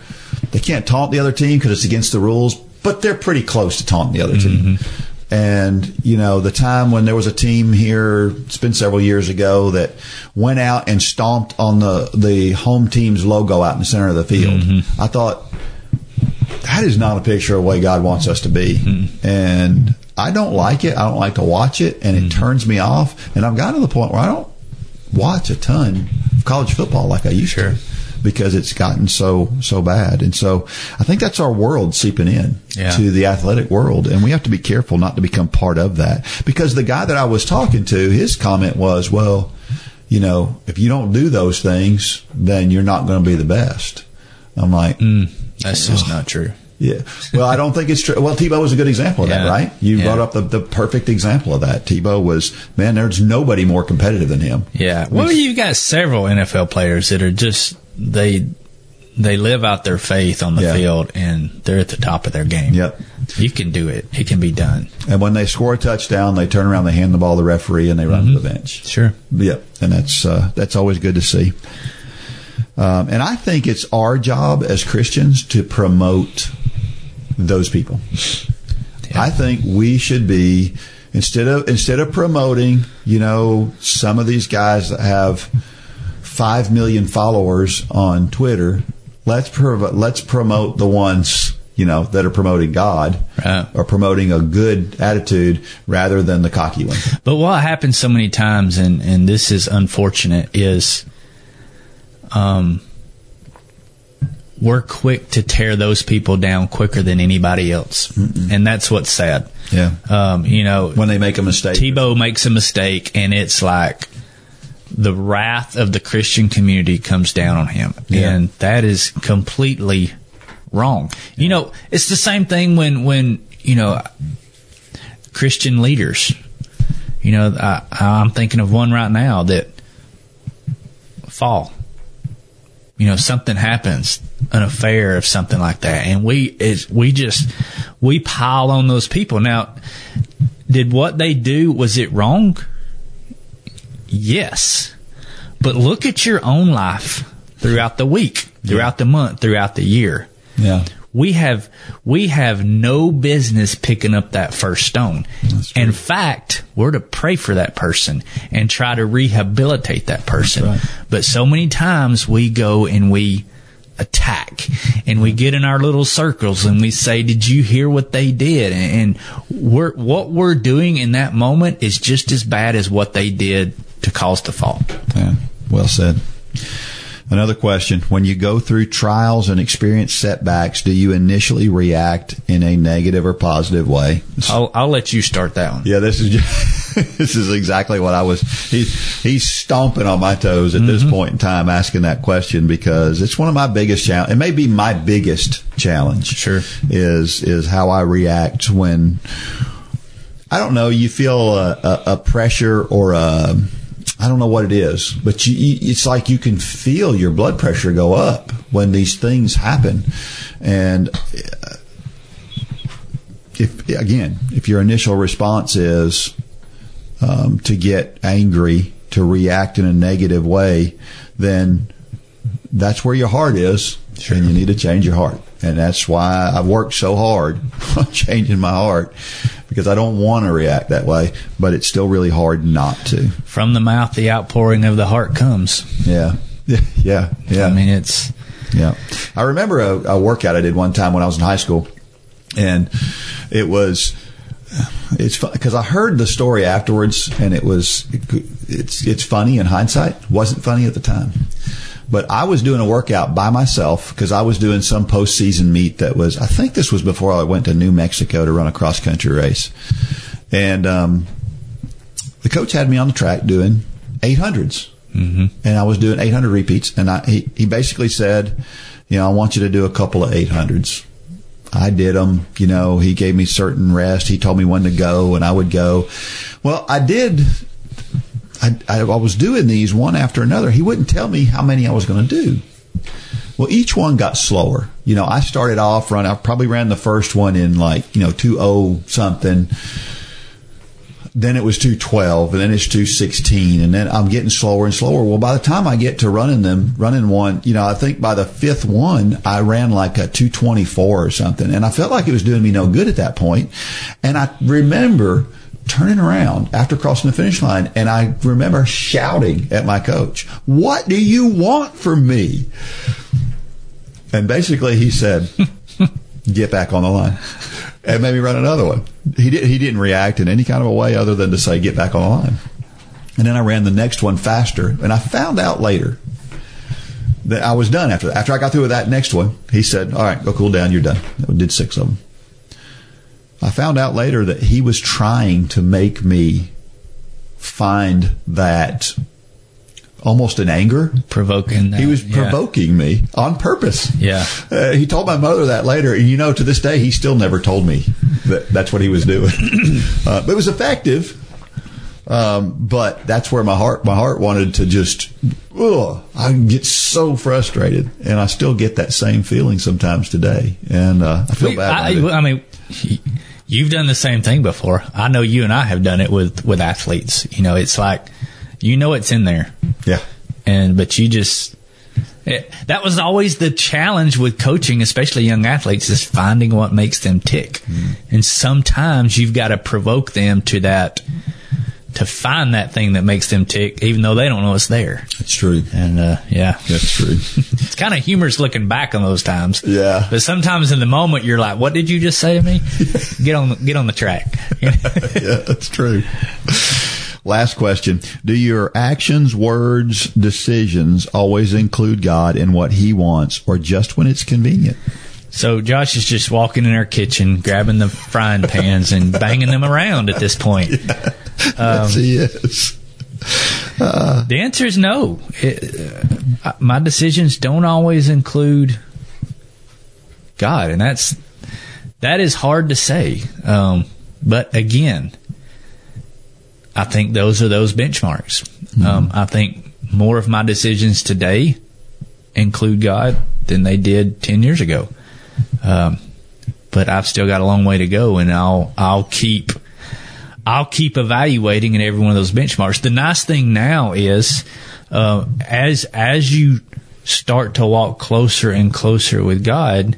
they can't taunt the other team because it's against the rules, but they're pretty close to taunting the other team. Mm-hmm. And, you know, the time when there was a team here, it's been several years ago, that went out and stomped on the, the home team's logo out in the center of the field. Mm-hmm. I thought, that is not a picture of the way God wants us to be. Mm-hmm. And I don't like it. I don't like to watch it, and it turns me off. And I've gotten to the point where I don't watch a ton of college football like I used to because it's gotten so so bad. And so I think that's our world seeping in Yeah. to the athletic world, and we have to be careful not to become part of that. Because the guy that I was talking to, his comment was, "Well, you know, if you don't do those things, then you're not going to be the best." I'm like, mm, That's just not true. yeah. Well, I don't think it's true. Well, Tebow was a good example of that, right? You Yeah. brought up the, the perfect example of that. Tebow was, man, there's nobody more competitive than him. Yeah. Well, you've got several NFL players that are just they they live out their faith on the Yeah. field and they're at the top of their game. Yep. You can do it. It can be done. And when they score a touchdown, they turn around, they hand the ball to the referee, and they run to the bench. Sure. Yep, and that's uh, that's always good to see. Um, and I think it's our job as Christians to promote those people. Yeah. I think we should be instead of instead of promoting, you know, some of these guys that have five million followers on Twitter. Let's prov- let's promote the ones you know that are promoting God Right. or promoting a good attitude rather than the cocky one. But what happens so many times, and, and this is unfortunate, is um, we're quick to tear those people down quicker than anybody else. And that's what's sad. Yeah, Um, you know, when they make a mistake. Tebow makes a mistake, and it's like the wrath of the Christian community comes down on him, Yeah. and that is completely wrong. You know, it's the same thing when when you know Christian leaders. You know, I, I'm thinking of one right now that fall. You know, something happens, an affair of something like that, and we is we just we pile on those people. Now, did what they do was it wrong? Yes, but look at your own life throughout the week, throughout the month, throughout the year Yeah. we have we have no business picking up that first stone. In fact, we're to pray for that person and try to rehabilitate that person. right. But so many times we go and we attack and we get in our little circles and we say, "Did you hear what they did?" And, and we're what we're doing in that moment is just as bad as what they did to cause the fall. Yeah, well said. Another question. When you go through trials and experience setbacks, do you initially react in a negative or positive way? I'll, I'll let you start that one. Yeah, this is just, this is exactly what I was. He's he's stomping on my toes at this mm-hmm. point in time, asking that question because it's one of my biggest challenge. It may be my biggest challenge. Sure. is is how I react when I don't know. You feel a, a, a pressure or a I don't know what it is, but you, you, it's like you can feel your blood pressure go up when these things happen, and uh, if again, if your initial response is um, to get angry, to react in a negative way, then that's where your heart is, and you need to change your heart. And that's why I've worked so hard on changing my heart because I don't want to react that way, but it's still really hard not to. From the mouth, the outpouring of the heart comes. Yeah. Yeah. Yeah. I mean, it's Yeah. I remember a, a workout I did one time when I was in high school, and it was it's because I heard the story afterwards, and it was it's it's funny in hindsight. wasn't funny at the time, but I was doing a workout by myself because I was doing some postseason meet that was. I think this was before I went to New Mexico to run a cross country race, and um, the coach had me on the track doing 800s, mm-hmm. and I was doing 800 repeats, and I, he he basically said, you know, I want you to do a couple of 800s. I did them. You know, he gave me certain rest. He told me when to go, and I would go. Well, I did. I, I, I was doing these one after another. He wouldn't tell me how many I was going to do. Well, each one got slower. You know, I started off run. I probably ran the first one in like you know two oh something then it was 212 and then it's 216 and then I'm getting slower and slower. Well, by the time I get to running them, running one, you know, I think by the fifth one, I ran like a 224 or something and I felt like it was doing me no good at that point. And I remember turning around after crossing the finish line and I remember shouting at my coach, what do you want from me? And basically he said, get back on the line and maybe run another one. He did, he didn't react in any kind of a way other than to say, get back on the line. And then I ran the next one faster and I found out later that I was done after that. After I got through with that next one, he said, all right, go cool down. You're done. I did six of them. I found out later that he was trying to make me find that almost in anger. Provoking. He was yeah. provoking me on purpose. Yeah. Uh, he told my mother that later, and you know, to this day, he still never told me that that's what he was doing. uh, but it was effective. Um, but that's where my heart, my heart wanted to just, ugh, I get so frustrated, and I still get that same feeling sometimes today, and uh, I feel We- bad. I. I mean, you've done the same thing before. I know you and I have done it with with athletes. You know, it's like you know it's in there, yeah, and but you just it, that was always the challenge with coaching, especially young athletes, is finding what makes them tick. Mm. And sometimes you've got to provoke them to that to find that thing that makes them tick, even though they don't know it's there. that's true. And uh, yeah, That's true. it's kind of humorous looking back on those times. Yeah. But sometimes in the moment you're like, "What did you just say to me? get on, the, get on the track." yeah, that's true. Last question. Do your actions, words, decisions always include God in what He wants or just when it's convenient? So Josh is just walking in our kitchen, grabbing the frying pans and banging them around at this point. yes, He is. The answer is no. It, uh, my decisions don't always include God, and that's that is hard to say. Um, but again, I think those are those benchmarks. Um, I think more of my decisions today include God than they did ten years ago. Um, but I've still got a long way to go, and I'll I'll keep I'll keep evaluating in every one of those benchmarks. The nice thing now is, uh, as as you start to walk closer and closer with God,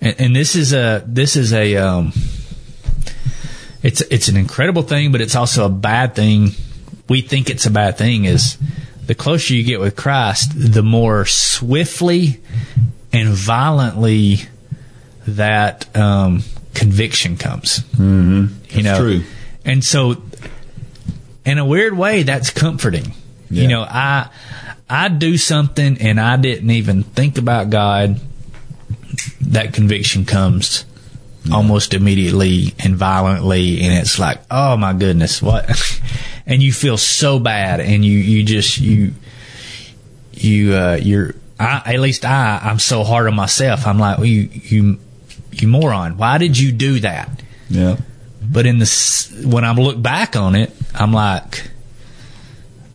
and, and this is a this is a um, it's it's an incredible thing, but it's also a bad thing. We think it's a bad thing. Is the closer you get with Christ, the more swiftly and violently that um, conviction comes. Mm-hmm. You That's know, true. and so in a weird way, that's comforting. Yeah. You know, I I do something and I didn't even think about God. That conviction comes almost immediately and violently, and it's like, oh my goodness, what? and you feel so bad, and you you just you you uh, you're I, at least I I'm so hard on myself. I'm like, well, you you you moron, why did you do that? Yeah. But in the when I look back on it, I'm like,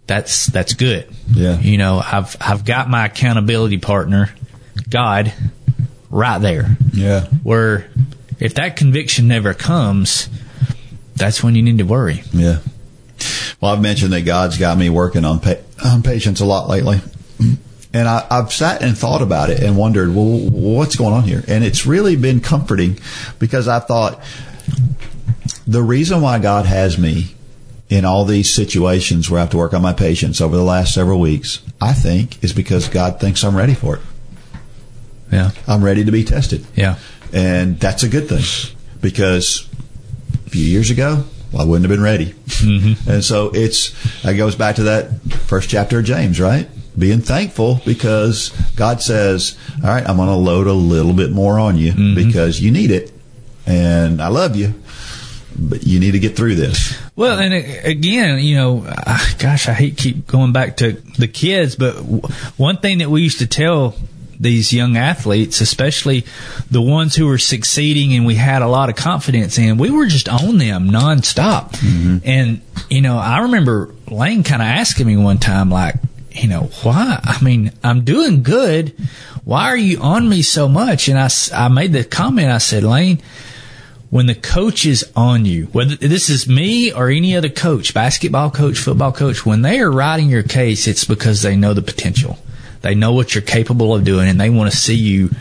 that's that's good. Yeah. You know, I've I've got my accountability partner, God, right there. Yeah. Where if that conviction never comes, that's when you need to worry. Yeah. Well, I've mentioned that God's got me working on pa- on patience a lot lately. And I, I've sat and thought about it and wondered, well, what's going on here? And it's really been comforting because I thought the reason why God has me in all these situations where I have to work on my patience over the last several weeks, I think, is because God thinks I'm ready for it. Yeah. I'm ready to be tested. Yeah. And that's a good thing because a few years ago, I wouldn't have been ready. Mm-hmm. And so it's it goes back to that first chapter of James, right? Being thankful because God says, "All right, I'm going to load a little bit more on you because you need it, and I love you, but you need to get through this." Well, and again, you know, uh, gosh, I hate keep going back to the kids, but one thing that we used to tell these young athletes, especially the ones who were succeeding and we had a lot of confidence in, we were just on them nonstop. And, you know, I remember Lane kind of asking me one time, like, you know, why? I mean, I'm doing good. Why are you on me so much? And I, I made the comment, I said, Lane, when the coach is on you, whether this is me or any other coach, basketball coach, football coach, when they are writing your case, it's because they know the potential. They know what you're capable of doing and they want to see you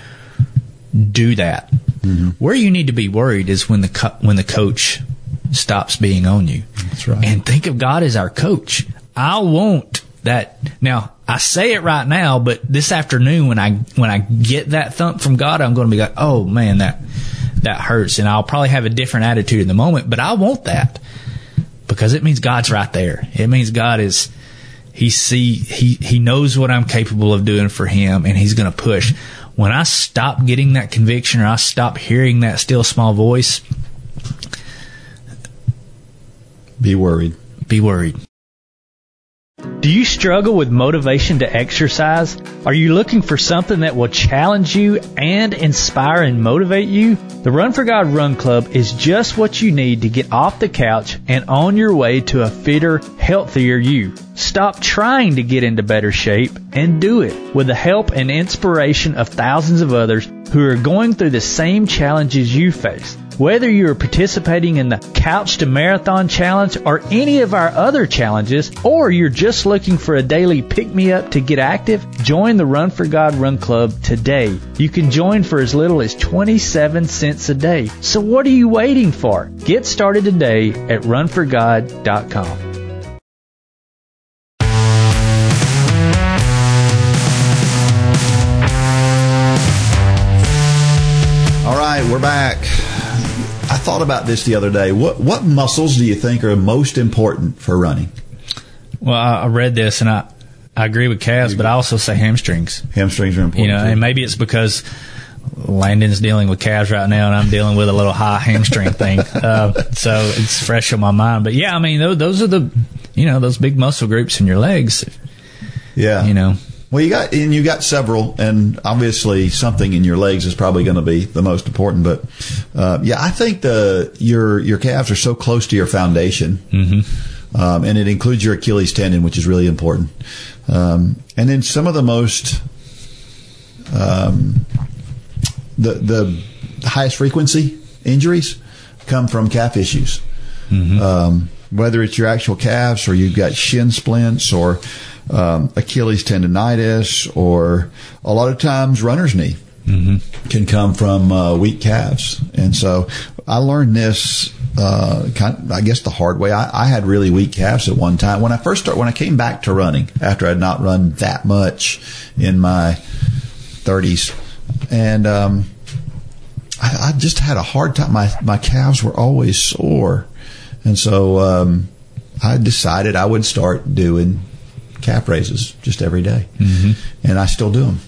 do that. Mm-hmm. Where you need to be worried is when the co- when the coach stops being on you. That's right. And think of God as our coach. I want that. Now I say it right now, but this afternoon when I when I get that thump from God, I'm going to be like, oh man, that that hurts, and I'll probably have a different attitude in the moment. But I want that because it means God's right there. It means God is he see he he knows what I'm capable of doing for him, and he's going to push. When I stop getting that conviction, or I stop hearing that still small voice, Be worried. be worried. Do you struggle with motivation to exercise? Are you looking for something that will challenge you and inspire and motivate you? The Run for God Run Club is just what you need to get off the couch and on your way to a fitter, healthier you. Stop trying to get into better shape and do it with the help and inspiration of thousands of others who are going through the same challenges you face. Whether you are participating in the Couch to Marathon Challenge or any of our other challenges, or you're just looking for a daily pick me up to get active, join the Run for God Run Club today. You can join for as little as 27 cents a day. So what are you waiting for? Get started today at runforgod.com. All right, we're back. Thought about this the other day. What what muscles do you think are most important for running? Well, I, I read this and I I agree with calves, but I also say hamstrings. Hamstrings are important. You know, too. and maybe it's because Landon's dealing with calves right now, and I'm dealing with a little high hamstring thing. Uh, so it's fresh on my mind. But yeah, I mean, those, those are the, you know, those big muscle groups in your legs. yeah, You know, Well, you got and you got several, and obviously something in your legs is probably going to be the most important. But uh, yeah, I think the your your calves are so close to your foundation, mm-hmm. um, and it includes your Achilles tendon, which is really important. Um, and then some of the most um, the the highest frequency injuries come from calf issues. Um, whether it's your actual calves or you've got shin splints or um, Achilles tendonitis or a lot of times runner's knee can come from uh, weak calves. And so I learned this, uh, kind of, I guess the hard way. I, I had really weak calves at one time when I first started, when I came back to running after I'd not run that much in my 30s. And, um, I, I just had a hard time. My my calves were always sore, and so um, I decided I would start doing calf raises just every day. Mm-hmm. and I still do them.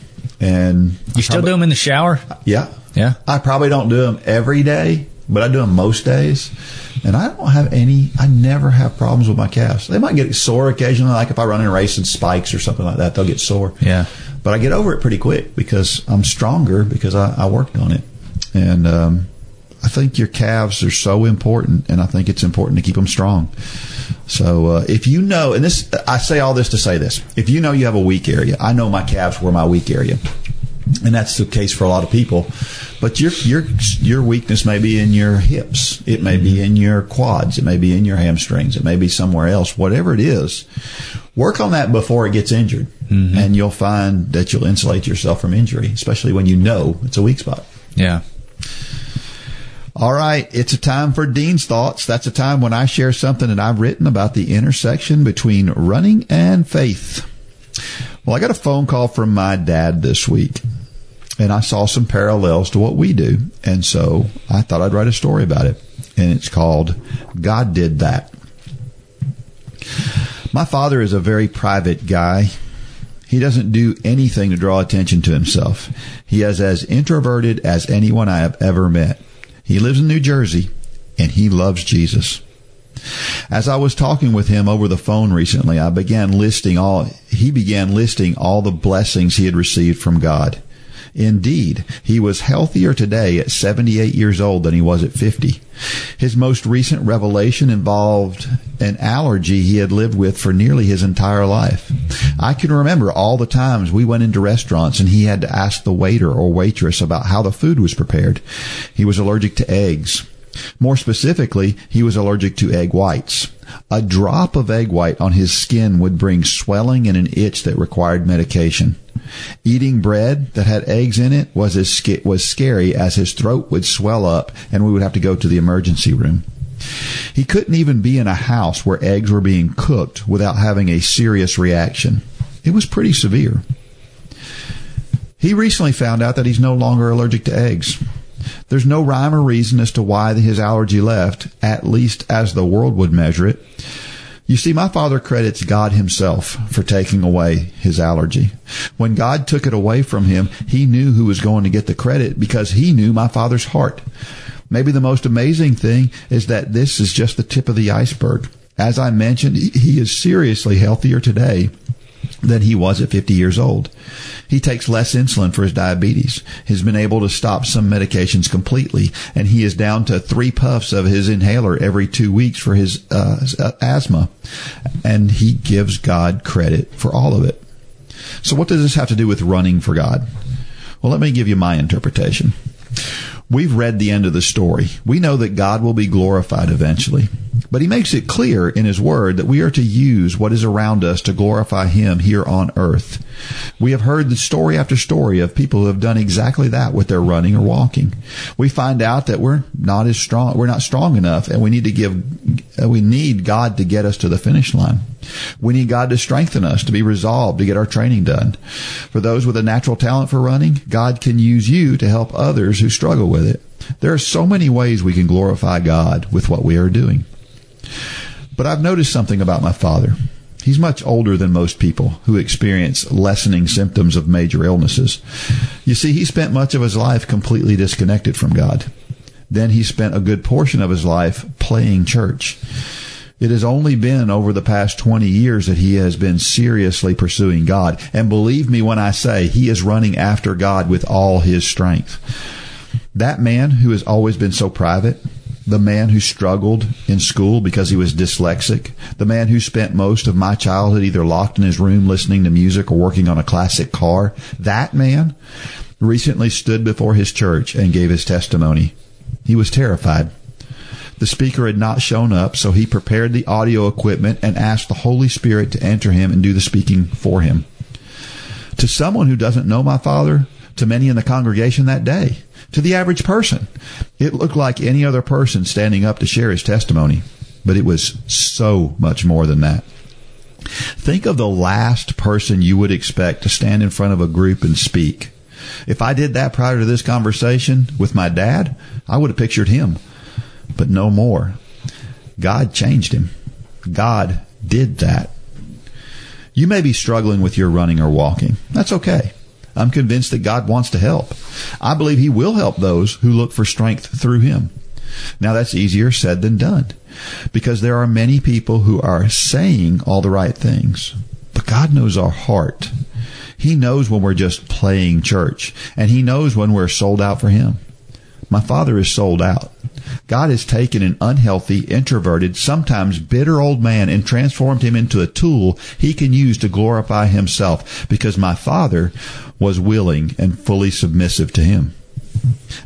And you still do them in the shower? yeah, Yeah. I probably don't do them every day, but I do them most days. And I don't have any. I never have problems with my calves. They might get sore occasionally, like if I run in a race in spikes or something like that, they'll get sore. Yeah. But I get over it pretty quick because I'm stronger because I, I worked on it. And um, I think your calves are so important, and I think it's important to keep them strong. So uh, if you know, and this, I say all this to say this: if you know you have a weak area, I know my calves were my weak area, and that's the case for a lot of people. But your your your weakness may be in your hips, it may be in your quads, it may be in your hamstrings, it may be somewhere else. Whatever it is, work on that before it gets injured, and you'll find that you'll insulate yourself from injury, especially when you know it's a weak spot. Yeah. All right, it's a time for Dean's Thoughts. That's a time when I share something that I've written about the intersection between running and faith. Well, I got a phone call from my dad this week, and I saw some parallels to what we do, and so I thought I'd write a story about it. and it's called God Did That. My father is a very private guy. He doesn't do anything to draw attention to himself. He is as introverted as anyone I have ever met. He lives in New Jersey and he loves Jesus. As I was talking with him over the phone recently, I began listing all, he began listing all the blessings he had received from God. Indeed, he was healthier today at 78 years old than he was at 50. His most recent revelation involved an allergy he had lived with for nearly his entire life. I can remember all the times we went into restaurants and he had to ask the waiter or waitress about how the food was prepared. He was allergic to eggs. More specifically, he was allergic to egg whites. A drop of egg white on his skin would bring swelling and an itch that required medication. Eating bread that had eggs in it was as was scary as his throat would swell up and we would have to go to the emergency room. He couldn't even be in a house where eggs were being cooked without having a serious reaction. It was pretty severe. He recently found out that he's no longer allergic to eggs. There's no rhyme or reason as to why his allergy left, at least as the world would measure it. You see, my father credits God himself for taking away his allergy. When God took it away from him, he knew who was going to get the credit because he knew my father's heart. Maybe the most amazing thing is that this is just the tip of the iceberg. As I mentioned, he is seriously healthier today than he was at 50 years old. He takes less insulin for his diabetes. He's been able to stop some medications completely, and he is down to three puffs of his inhaler every two weeks for his uh, asthma. And he gives God credit for all of it. So, what does this have to do with running for God? Well, let me give you my interpretation. We've read the end of the story. We know that God will be glorified eventually. But he makes it clear in his word that we are to use what is around us to glorify him here on earth. We have heard the story after story of people who have done exactly that with their running or walking. We find out that we're not as strong, we're not strong enough and we need to give, uh, we need God to get us to the finish line. We need God to strengthen us, to be resolved, to get our training done. For those with a natural talent for running, God can use you to help others who struggle with it. There are so many ways we can glorify God with what we are doing. But I've noticed something about my father. He's much older than most people who experience lessening symptoms of major illnesses. You see, he spent much of his life completely disconnected from God. Then he spent a good portion of his life playing church. It has only been over the past 20 years that he has been seriously pursuing God. And believe me when I say he is running after God with all his strength. That man who has always been so private, the man who struggled in school because he was dyslexic, the man who spent most of my childhood either locked in his room listening to music or working on a classic car, that man recently stood before his church and gave his testimony. He was terrified. The speaker had not shown up, so he prepared the audio equipment and asked the Holy Spirit to enter him and do the speaking for him. To someone who doesn't know my father, to many in the congregation that day, to the average person, it looked like any other person standing up to share his testimony, but it was so much more than that. Think of the last person you would expect to stand in front of a group and speak. If I did that prior to this conversation with my dad, I would have pictured him but no more. God changed him. God did that. You may be struggling with your running or walking. That's okay. I'm convinced that God wants to help. I believe He will help those who look for strength through Him. Now that's easier said than done because there are many people who are saying all the right things, but God knows our heart. He knows when we're just playing church and He knows when we're sold out for Him. My father is sold out. God has taken an unhealthy, introverted, sometimes bitter old man and transformed him into a tool he can use to glorify himself because my father was willing and fully submissive to him.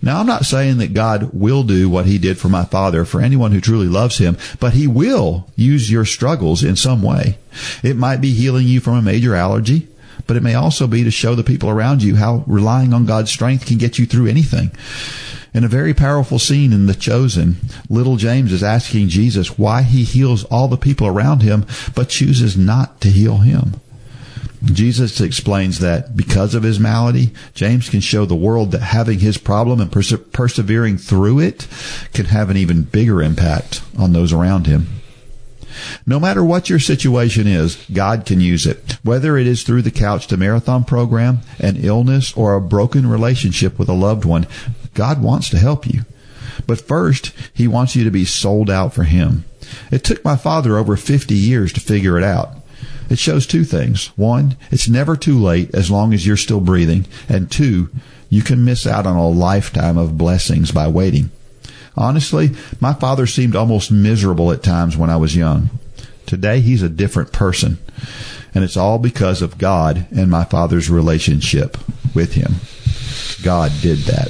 Now, I'm not saying that God will do what he did for my father for anyone who truly loves him, but he will use your struggles in some way. It might be healing you from a major allergy, but it may also be to show the people around you how relying on God's strength can get you through anything. In a very powerful scene in The Chosen, little James is asking Jesus why he heals all the people around him, but chooses not to heal him. Jesus explains that because of his malady, James can show the world that having his problem and perse- persevering through it can have an even bigger impact on those around him. No matter what your situation is, God can use it. Whether it is through the Couch to Marathon program, an illness, or a broken relationship with a loved one, God wants to help you. But first, He wants you to be sold out for Him. It took my father over 50 years to figure it out. It shows two things. One, it's never too late as long as you're still breathing. And two, you can miss out on a lifetime of blessings by waiting. Honestly, my father seemed almost miserable at times when I was young. Today, he's a different person. And it's all because of God and my father's relationship with him. God did that.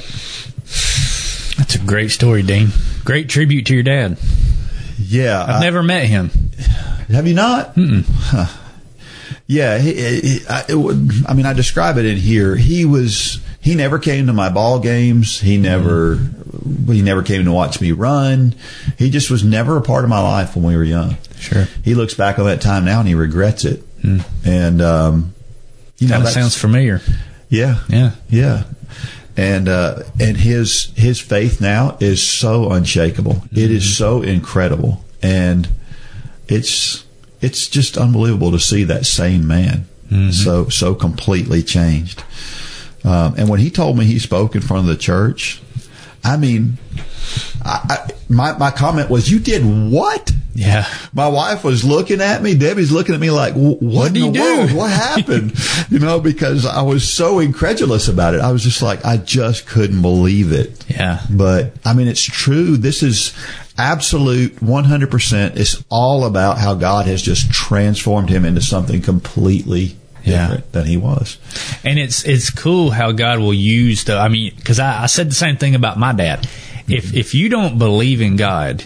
That's a great story, Dean. Great tribute to your dad. Yeah. I've I- never met him. Have you not? Huh. Yeah, he, he, I, would, I mean, I describe it in here. He was. He never came to my ball games. He never. He never came to watch me run. He just was never a part of my life when we were young. Sure. He looks back on that time now and he regrets it. And um, you know, that's- sounds familiar. yeah, Yeah. yeah. And uh, and his his faith now is so unshakable. It is so incredible, and it's it's just unbelievable to see that same man so so completely changed. Um, and when he told me he spoke in front of the church, I mean, I, I, my my comment was, "You did what?" Yeah. My wife was looking at me. Debbie's looking at me like, "What What'd in he do?" world? What happened?" you know, because I was so incredulous about it. I was just like, I just couldn't believe it. Yeah. But I mean, it's true. This is absolute 100%. It's all about how God has just transformed him into something completely Yeah. different than he was. And it's it's cool how God will use the. I mean, because I, I said the same thing about my dad. If if you don't believe in God,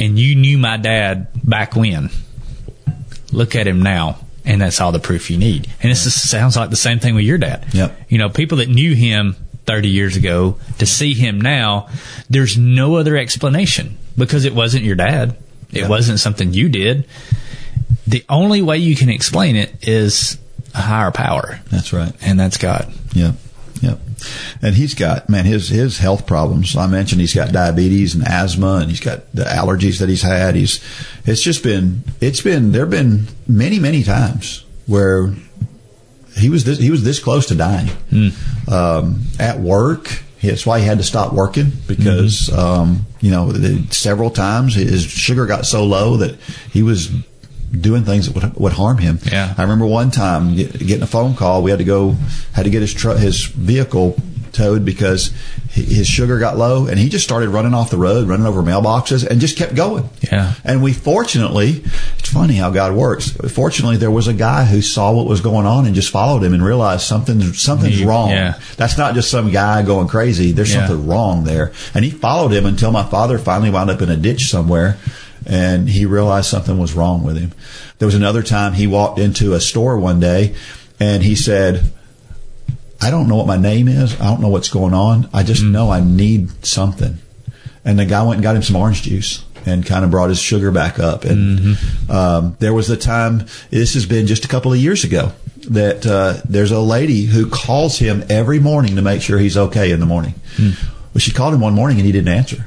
and you knew my dad back when, look at him now, and that's all the proof you need. And this sounds like the same thing with your dad. Yep. You know, people that knew him 30 years ago to see him now, there's no other explanation because it wasn't your dad. It Yeah. wasn't something you did. The only way you can explain it is a higher power That's right. and that's God. Yep. Yep. And he's got, man, his, his health problems. I mentioned he's got diabetes and asthma and he's got the allergies that he's had. He's, it's just been, it's been, there have been many, many times where he was this, he was this close to dying. Um, at work, that's why he had to stop working because, um, you know, several times his sugar got so low that he was doing things that would, would harm him. Yeah. I remember one time get, getting a phone call. We had to go, had to get his truck, his vehicle towed because hi- his sugar got low, and he just started running off the road, running over mailboxes, and just kept going. Yeah. And we fortunately, it's funny how God works. Fortunately, there was a guy who saw what was going on and just followed him and realized something something's wrong. yeah. That's not just some guy going crazy. There's Yeah. something wrong there. And he followed him until my father finally wound up in a ditch somewhere and he realized something was wrong with him. There was another time he walked into a store one day and he said, I don't know what my name is. I don't know what's going on. I just know I need something. And the guy went and got him some orange juice and kind of brought his sugar back up. And um, there was the time, this has been just a couple of years ago, that uh, there's a lady who calls him every morning to make sure he's okay in the morning. Well, she called him one morning and he didn't answer.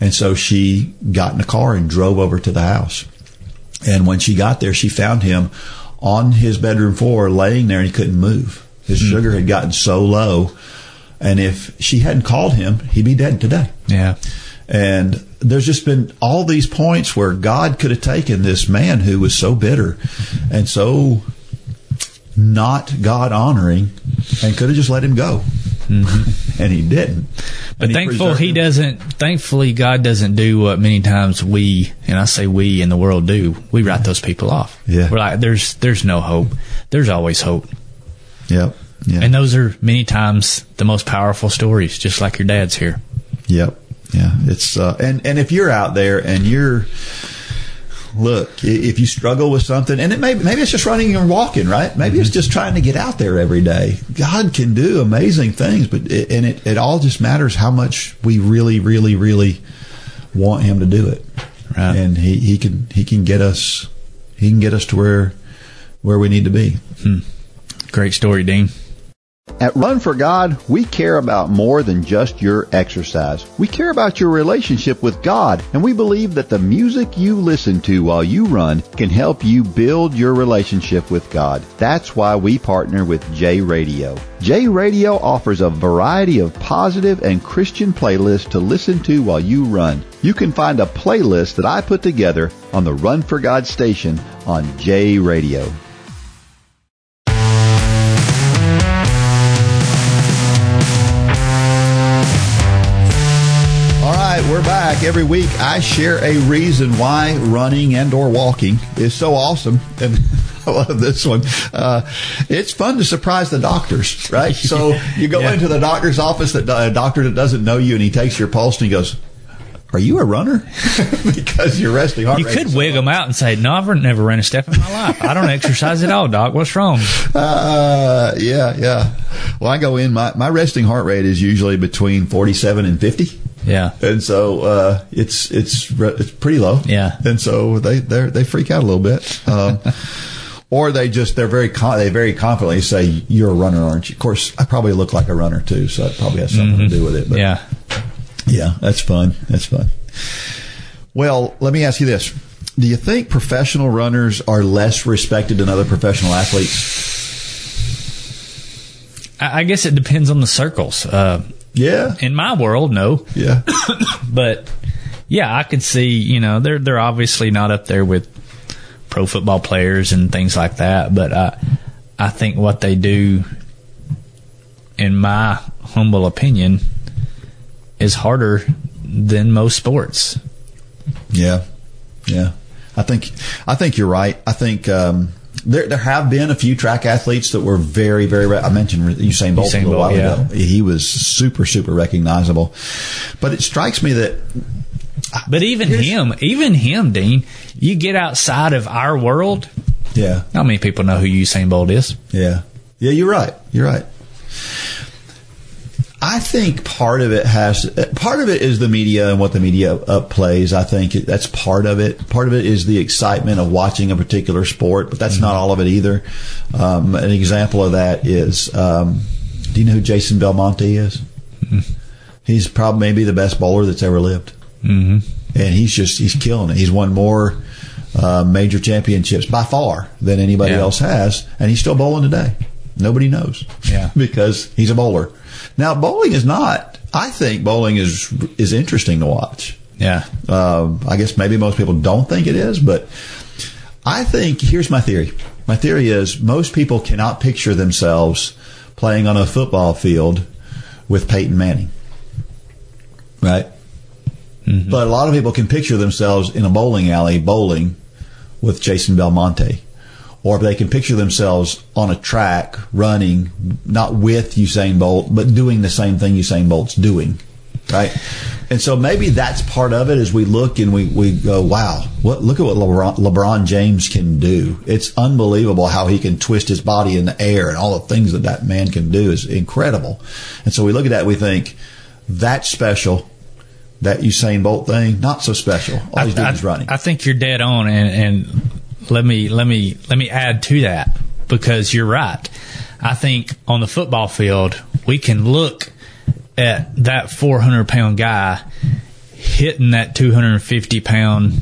And so she got in a car and drove over to the house. And when she got there, she found him on his bedroom floor laying there and he couldn't move. His hmm. sugar had gotten so low. And if she hadn't called him, he'd be dead today. Yeah. And there's just been all these points where God could have taken this man who was so bitter and so not God honoring and could have just let him go. Mm-hmm. and he didn't. But he thankful he doesn't. Thankfully, God doesn't do what many times we, and I say we in the world do. We write those people off. Yeah. we're like, there's there's no hope. There's always hope, Yep. Yep. and those are many times the most powerful stories. Just like your dad's here. Yep. Yeah. It's uh, and and if you're out there and you're look, if you struggle with something, and it may maybe it's just running and walking, right? Maybe it's mm-hmm. just trying to get out there every day. God can do amazing things, but it, and it it all just matters how much we really, really, really want Him to do it. Right. And he he can he can get us he can get us to where where we need to be. Hmm. Great story, Dean. At Run for God, we care about more than just your exercise. We care about your relationship with God, and we believe that the music you listen to while you run can help you build your relationship with God. That's why we partner with J Radio. J Radio offers a variety of positive and Christian playlists to listen to while you run. You can find a playlist that I put together on the Run for God station on J Radio. We're back. Every week I share a reason why running and or walking is so awesome. And I love this one. Uh, it's fun to surprise the doctors, right? So you go Yeah. into the doctor's office, that a doctor that doesn't know you, and he takes your pulse and he goes, "Are you a runner?" because your resting heart You could so wig them out and say, "No, I've never ran a step in my life. I don't exercise at all, doc. What's wrong?" Uh, yeah, yeah. Well, I go in. My my resting heart rate is usually between forty-seven and fifty. Yeah, and so uh, it's it's it's pretty low. Yeah. and so they they they freak out a little bit, um, or they just they're very con- they very confidently say you're a runner, aren't you? Of course, I probably look like a runner too, so it probably has something to do with it. But yeah. yeah, that's fun. That's fun. Well, let me ask you this: Do you think professional runners are less respected than other professional athletes? I, I guess it depends on the circles. Uh, Yeah, in my world, no, yeah, but yeah, I could see. You know, they're they're obviously not up there with pro football players and things like that. But I I think what they do, in my humble opinion, is harder than most sports. Yeah, yeah. I think I think you're right. I think um, there there have been a few track athletes that were very very. Re- I mentioned Usain Bolt Usain a little Bolt, while yeah. ago. He was super super recognizable, but it strikes me that uh, But even him, even him, Dean, you get outside of our world. yeah Not many people know who Usain Bolt is. yeah yeah you're right you're right. I think part of it has part of it is the media and what the media plays. I think that's part of it. Part of it is the excitement of watching a particular sport, but that's not all of it either. Um, an example of that is, um, do you know who Jason Belmonte is? He's probably maybe the best bowler that's ever lived, Mm-hmm. and he's just he's killing it. He's won more uh, major championships by far than anybody Yeah. else has, and he's still bowling today. Nobody knows, Yeah. because he's a bowler. Now, bowling is not. I think bowling is is interesting to watch. Yeah. Um, I guess maybe most people don't think it is, but I think here's my theory. My theory is most people cannot picture themselves playing on a football field with Peyton Manning, right? But a lot of people can picture themselves in a bowling alley bowling with Jason Belmonte. Or if they can picture themselves on a track running, not with Usain Bolt, but doing the same thing Usain Bolt's doing. Right? And so maybe that's part of it as we look and we, we go, wow, what, look at what LeBron, LeBron James can do. It's unbelievable how he can twist his body in the air and all the things that that man can do is incredible. And so we look at that and we think, that's special. That Usain Bolt thing, not so special. All he's doing is running. I think you're dead on, and, and let me let me let me add to that because you're right. I think on the football field we can look at that 400 pound guy hitting that 250 pound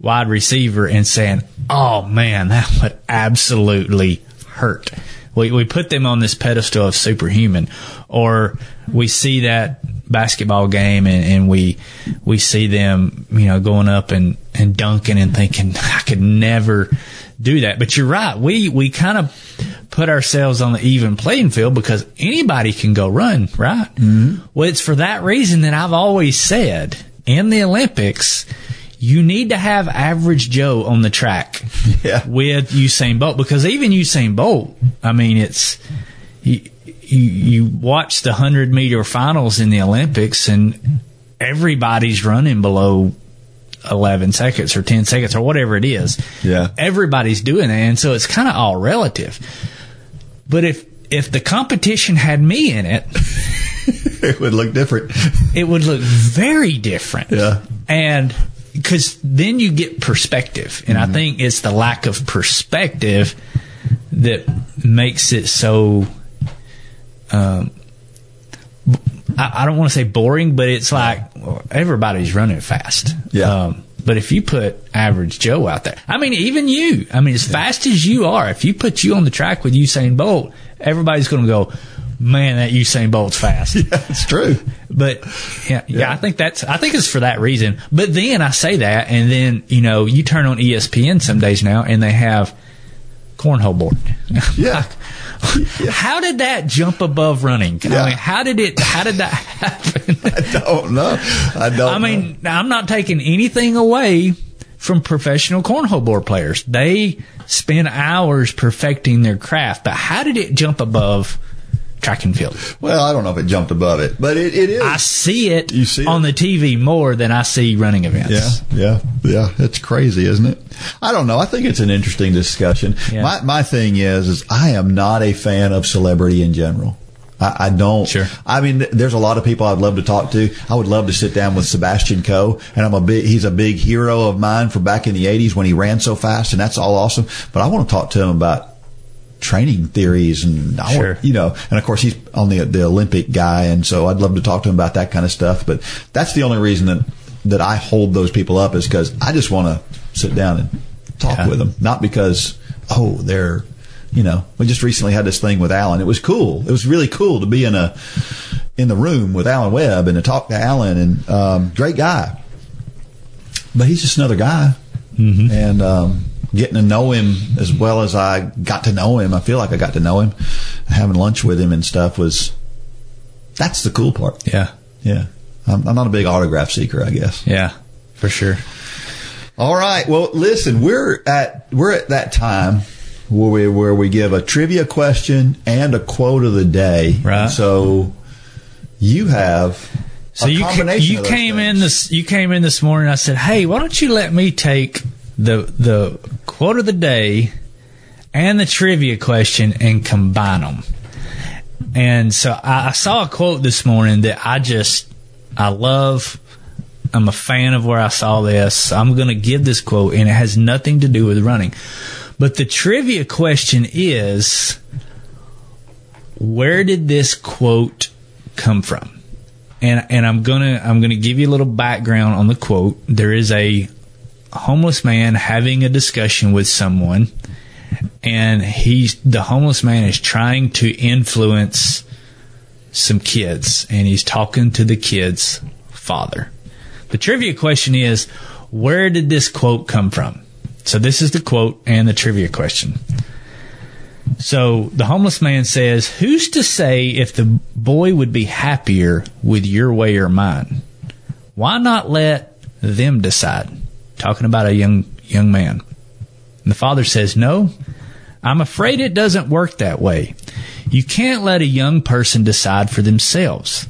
wide receiver and saying, "Oh man, that would absolutely hurt." We we put them on this pedestal of superhuman, or we see that basketball game and, and we we see them, you know, going up and and dunking and thinking, "I could never." do that but you're right we we kind of put ourselves on the even playing field because anybody can go run right mm-hmm. well it's for that reason that i've always said in the olympics you need to have average joe on the track Yeah. with usain bolt because even usain bolt i mean it's you, you, you watch the 100 meter finals in the olympics and everybody's running below 11 seconds or 10 seconds or whatever it is. Yeah. Everybody's doing that. And so it's kind of all relative. But if, if the competition had me in it, it would look different. it would look very different. Yeah. And because then you get perspective. And I mm-hmm. think it's the lack of perspective that makes it so. Um, I, I don't want to say boring, but it's like everybody's running fast. Yeah. Um, but if you put average Joe out there, I mean, even you, I mean, as fast as you are, if you put you on the track with Usain Bolt, everybody's going to go, man, that Usain Bolt's fast. It's true. But yeah, yeah, I think that's I think it's for that reason. But then I say that, and then you know you turn on ESPN some days now, and they have cornhole board. Yeah. How did that jump above running? Yeah. I mean, how did it? How did that happen? I don't know. I don't. I mean, I'm not taking anything away from professional cornhole board players. They spend hours perfecting their craft, but how did it jump above track and field? well, I don't know if it jumped above it, but it, it is. I see it You see on it? the TV more than I see running events. Yeah, yeah, yeah. It's crazy, isn't it? I don't know. I think it's an interesting discussion. Yeah. My my thing is, is I am not a fan of celebrity in general. I, I don't. Sure. I mean, there's a lot of people I'd love to talk to. I would love to sit down with Sebastian Coe, and I'm a big. He's a big hero of mine from back in the '80s when he ran so fast, and that's all awesome. But I want to talk to him about training theories and I Sure. want, you know, and of course he's on the the Olympic guy, and so I'd love to talk to him about that kind of stuff. But that's the only reason that that I hold those people up is because I just want to sit down and talk Yeah. with them, not because oh they're, you know, we just recently had this thing with Alan. It was cool. It was really cool to be in a in the room with Alan Webb and to talk to Alan and um, great guy, but he's just another guy, Mm-hmm. and um, getting to know him as well as I got to know him. I feel like I got to know him. Having lunch with him and stuff was that's the cool part. Yeah. Yeah, I'm, I'm not a big autograph seeker, I guess. Yeah. For sure. All right. Well, listen, we're at we're at that time where we where we give a trivia question and a quote of the day. Right. So you have So a you you came in this you came in this morning. I said, "Hey, why don't you let me take the the quote of the day and the trivia question and combine them?" And so I, I saw a quote this morning that I just I love. I'm a fan of where I saw this. I'm going to give this quote, and it has nothing to do with running. But the trivia question is where did this quote come from? And and I'm gonna I'm gonna give you a little background on the quote. There is a homeless man having a discussion with someone, and he's the homeless man is trying to influence some kids, and he's talking to the kids' father. The trivia question is, where did this quote come from? So this is the quote and the trivia question. So the homeless man says, Who's to say if the boy would be happier with your way or mine? Why not let them decide? Talking about a young young man. And the father says, No, I'm afraid it doesn't work that way. You can't let a young person decide for themselves.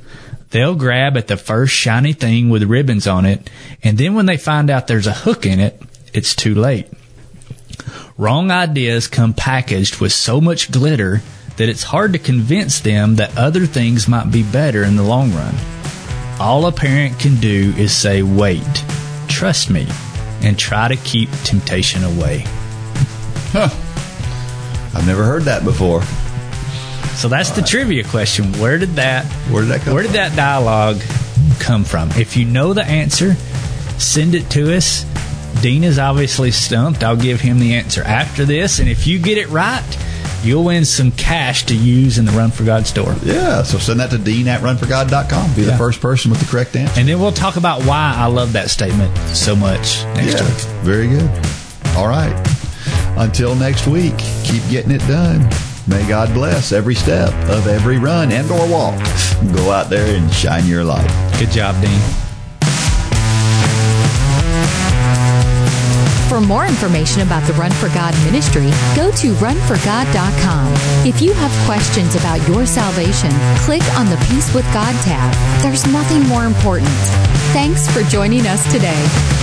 They'll grab at the first shiny thing with ribbons on it, and then when they find out there's a hook in it, it's too late. Wrong ideas come packaged with so much glitter that it's hard to convince them that other things might be better in the long run. All a parent can do is say, wait, trust me, and try to keep temptation away. Huh. I've never heard that before. So that's the trivia question. Where did that Where did that come Where did from? that dialogue come from? If you know the answer, send it to us. Dean is obviously stumped. I'll give him the answer after this, and if you get it right, you'll win some cash to use in the Run for God store. Yeah, so send that to dean at runforgod.com. Be the first person with the correct answer. And then we'll talk about why I love that statement so much next yeah, week. very good. All right. Until next week, keep getting it done. May God bless every step of every run and or walk. Go out there and shine your light. Good job, Dean. For more information about the Run for God ministry, go to runforgod.com. If you have questions about your salvation, click on the Peace with God tab. There's nothing more important. Thanks for joining us today.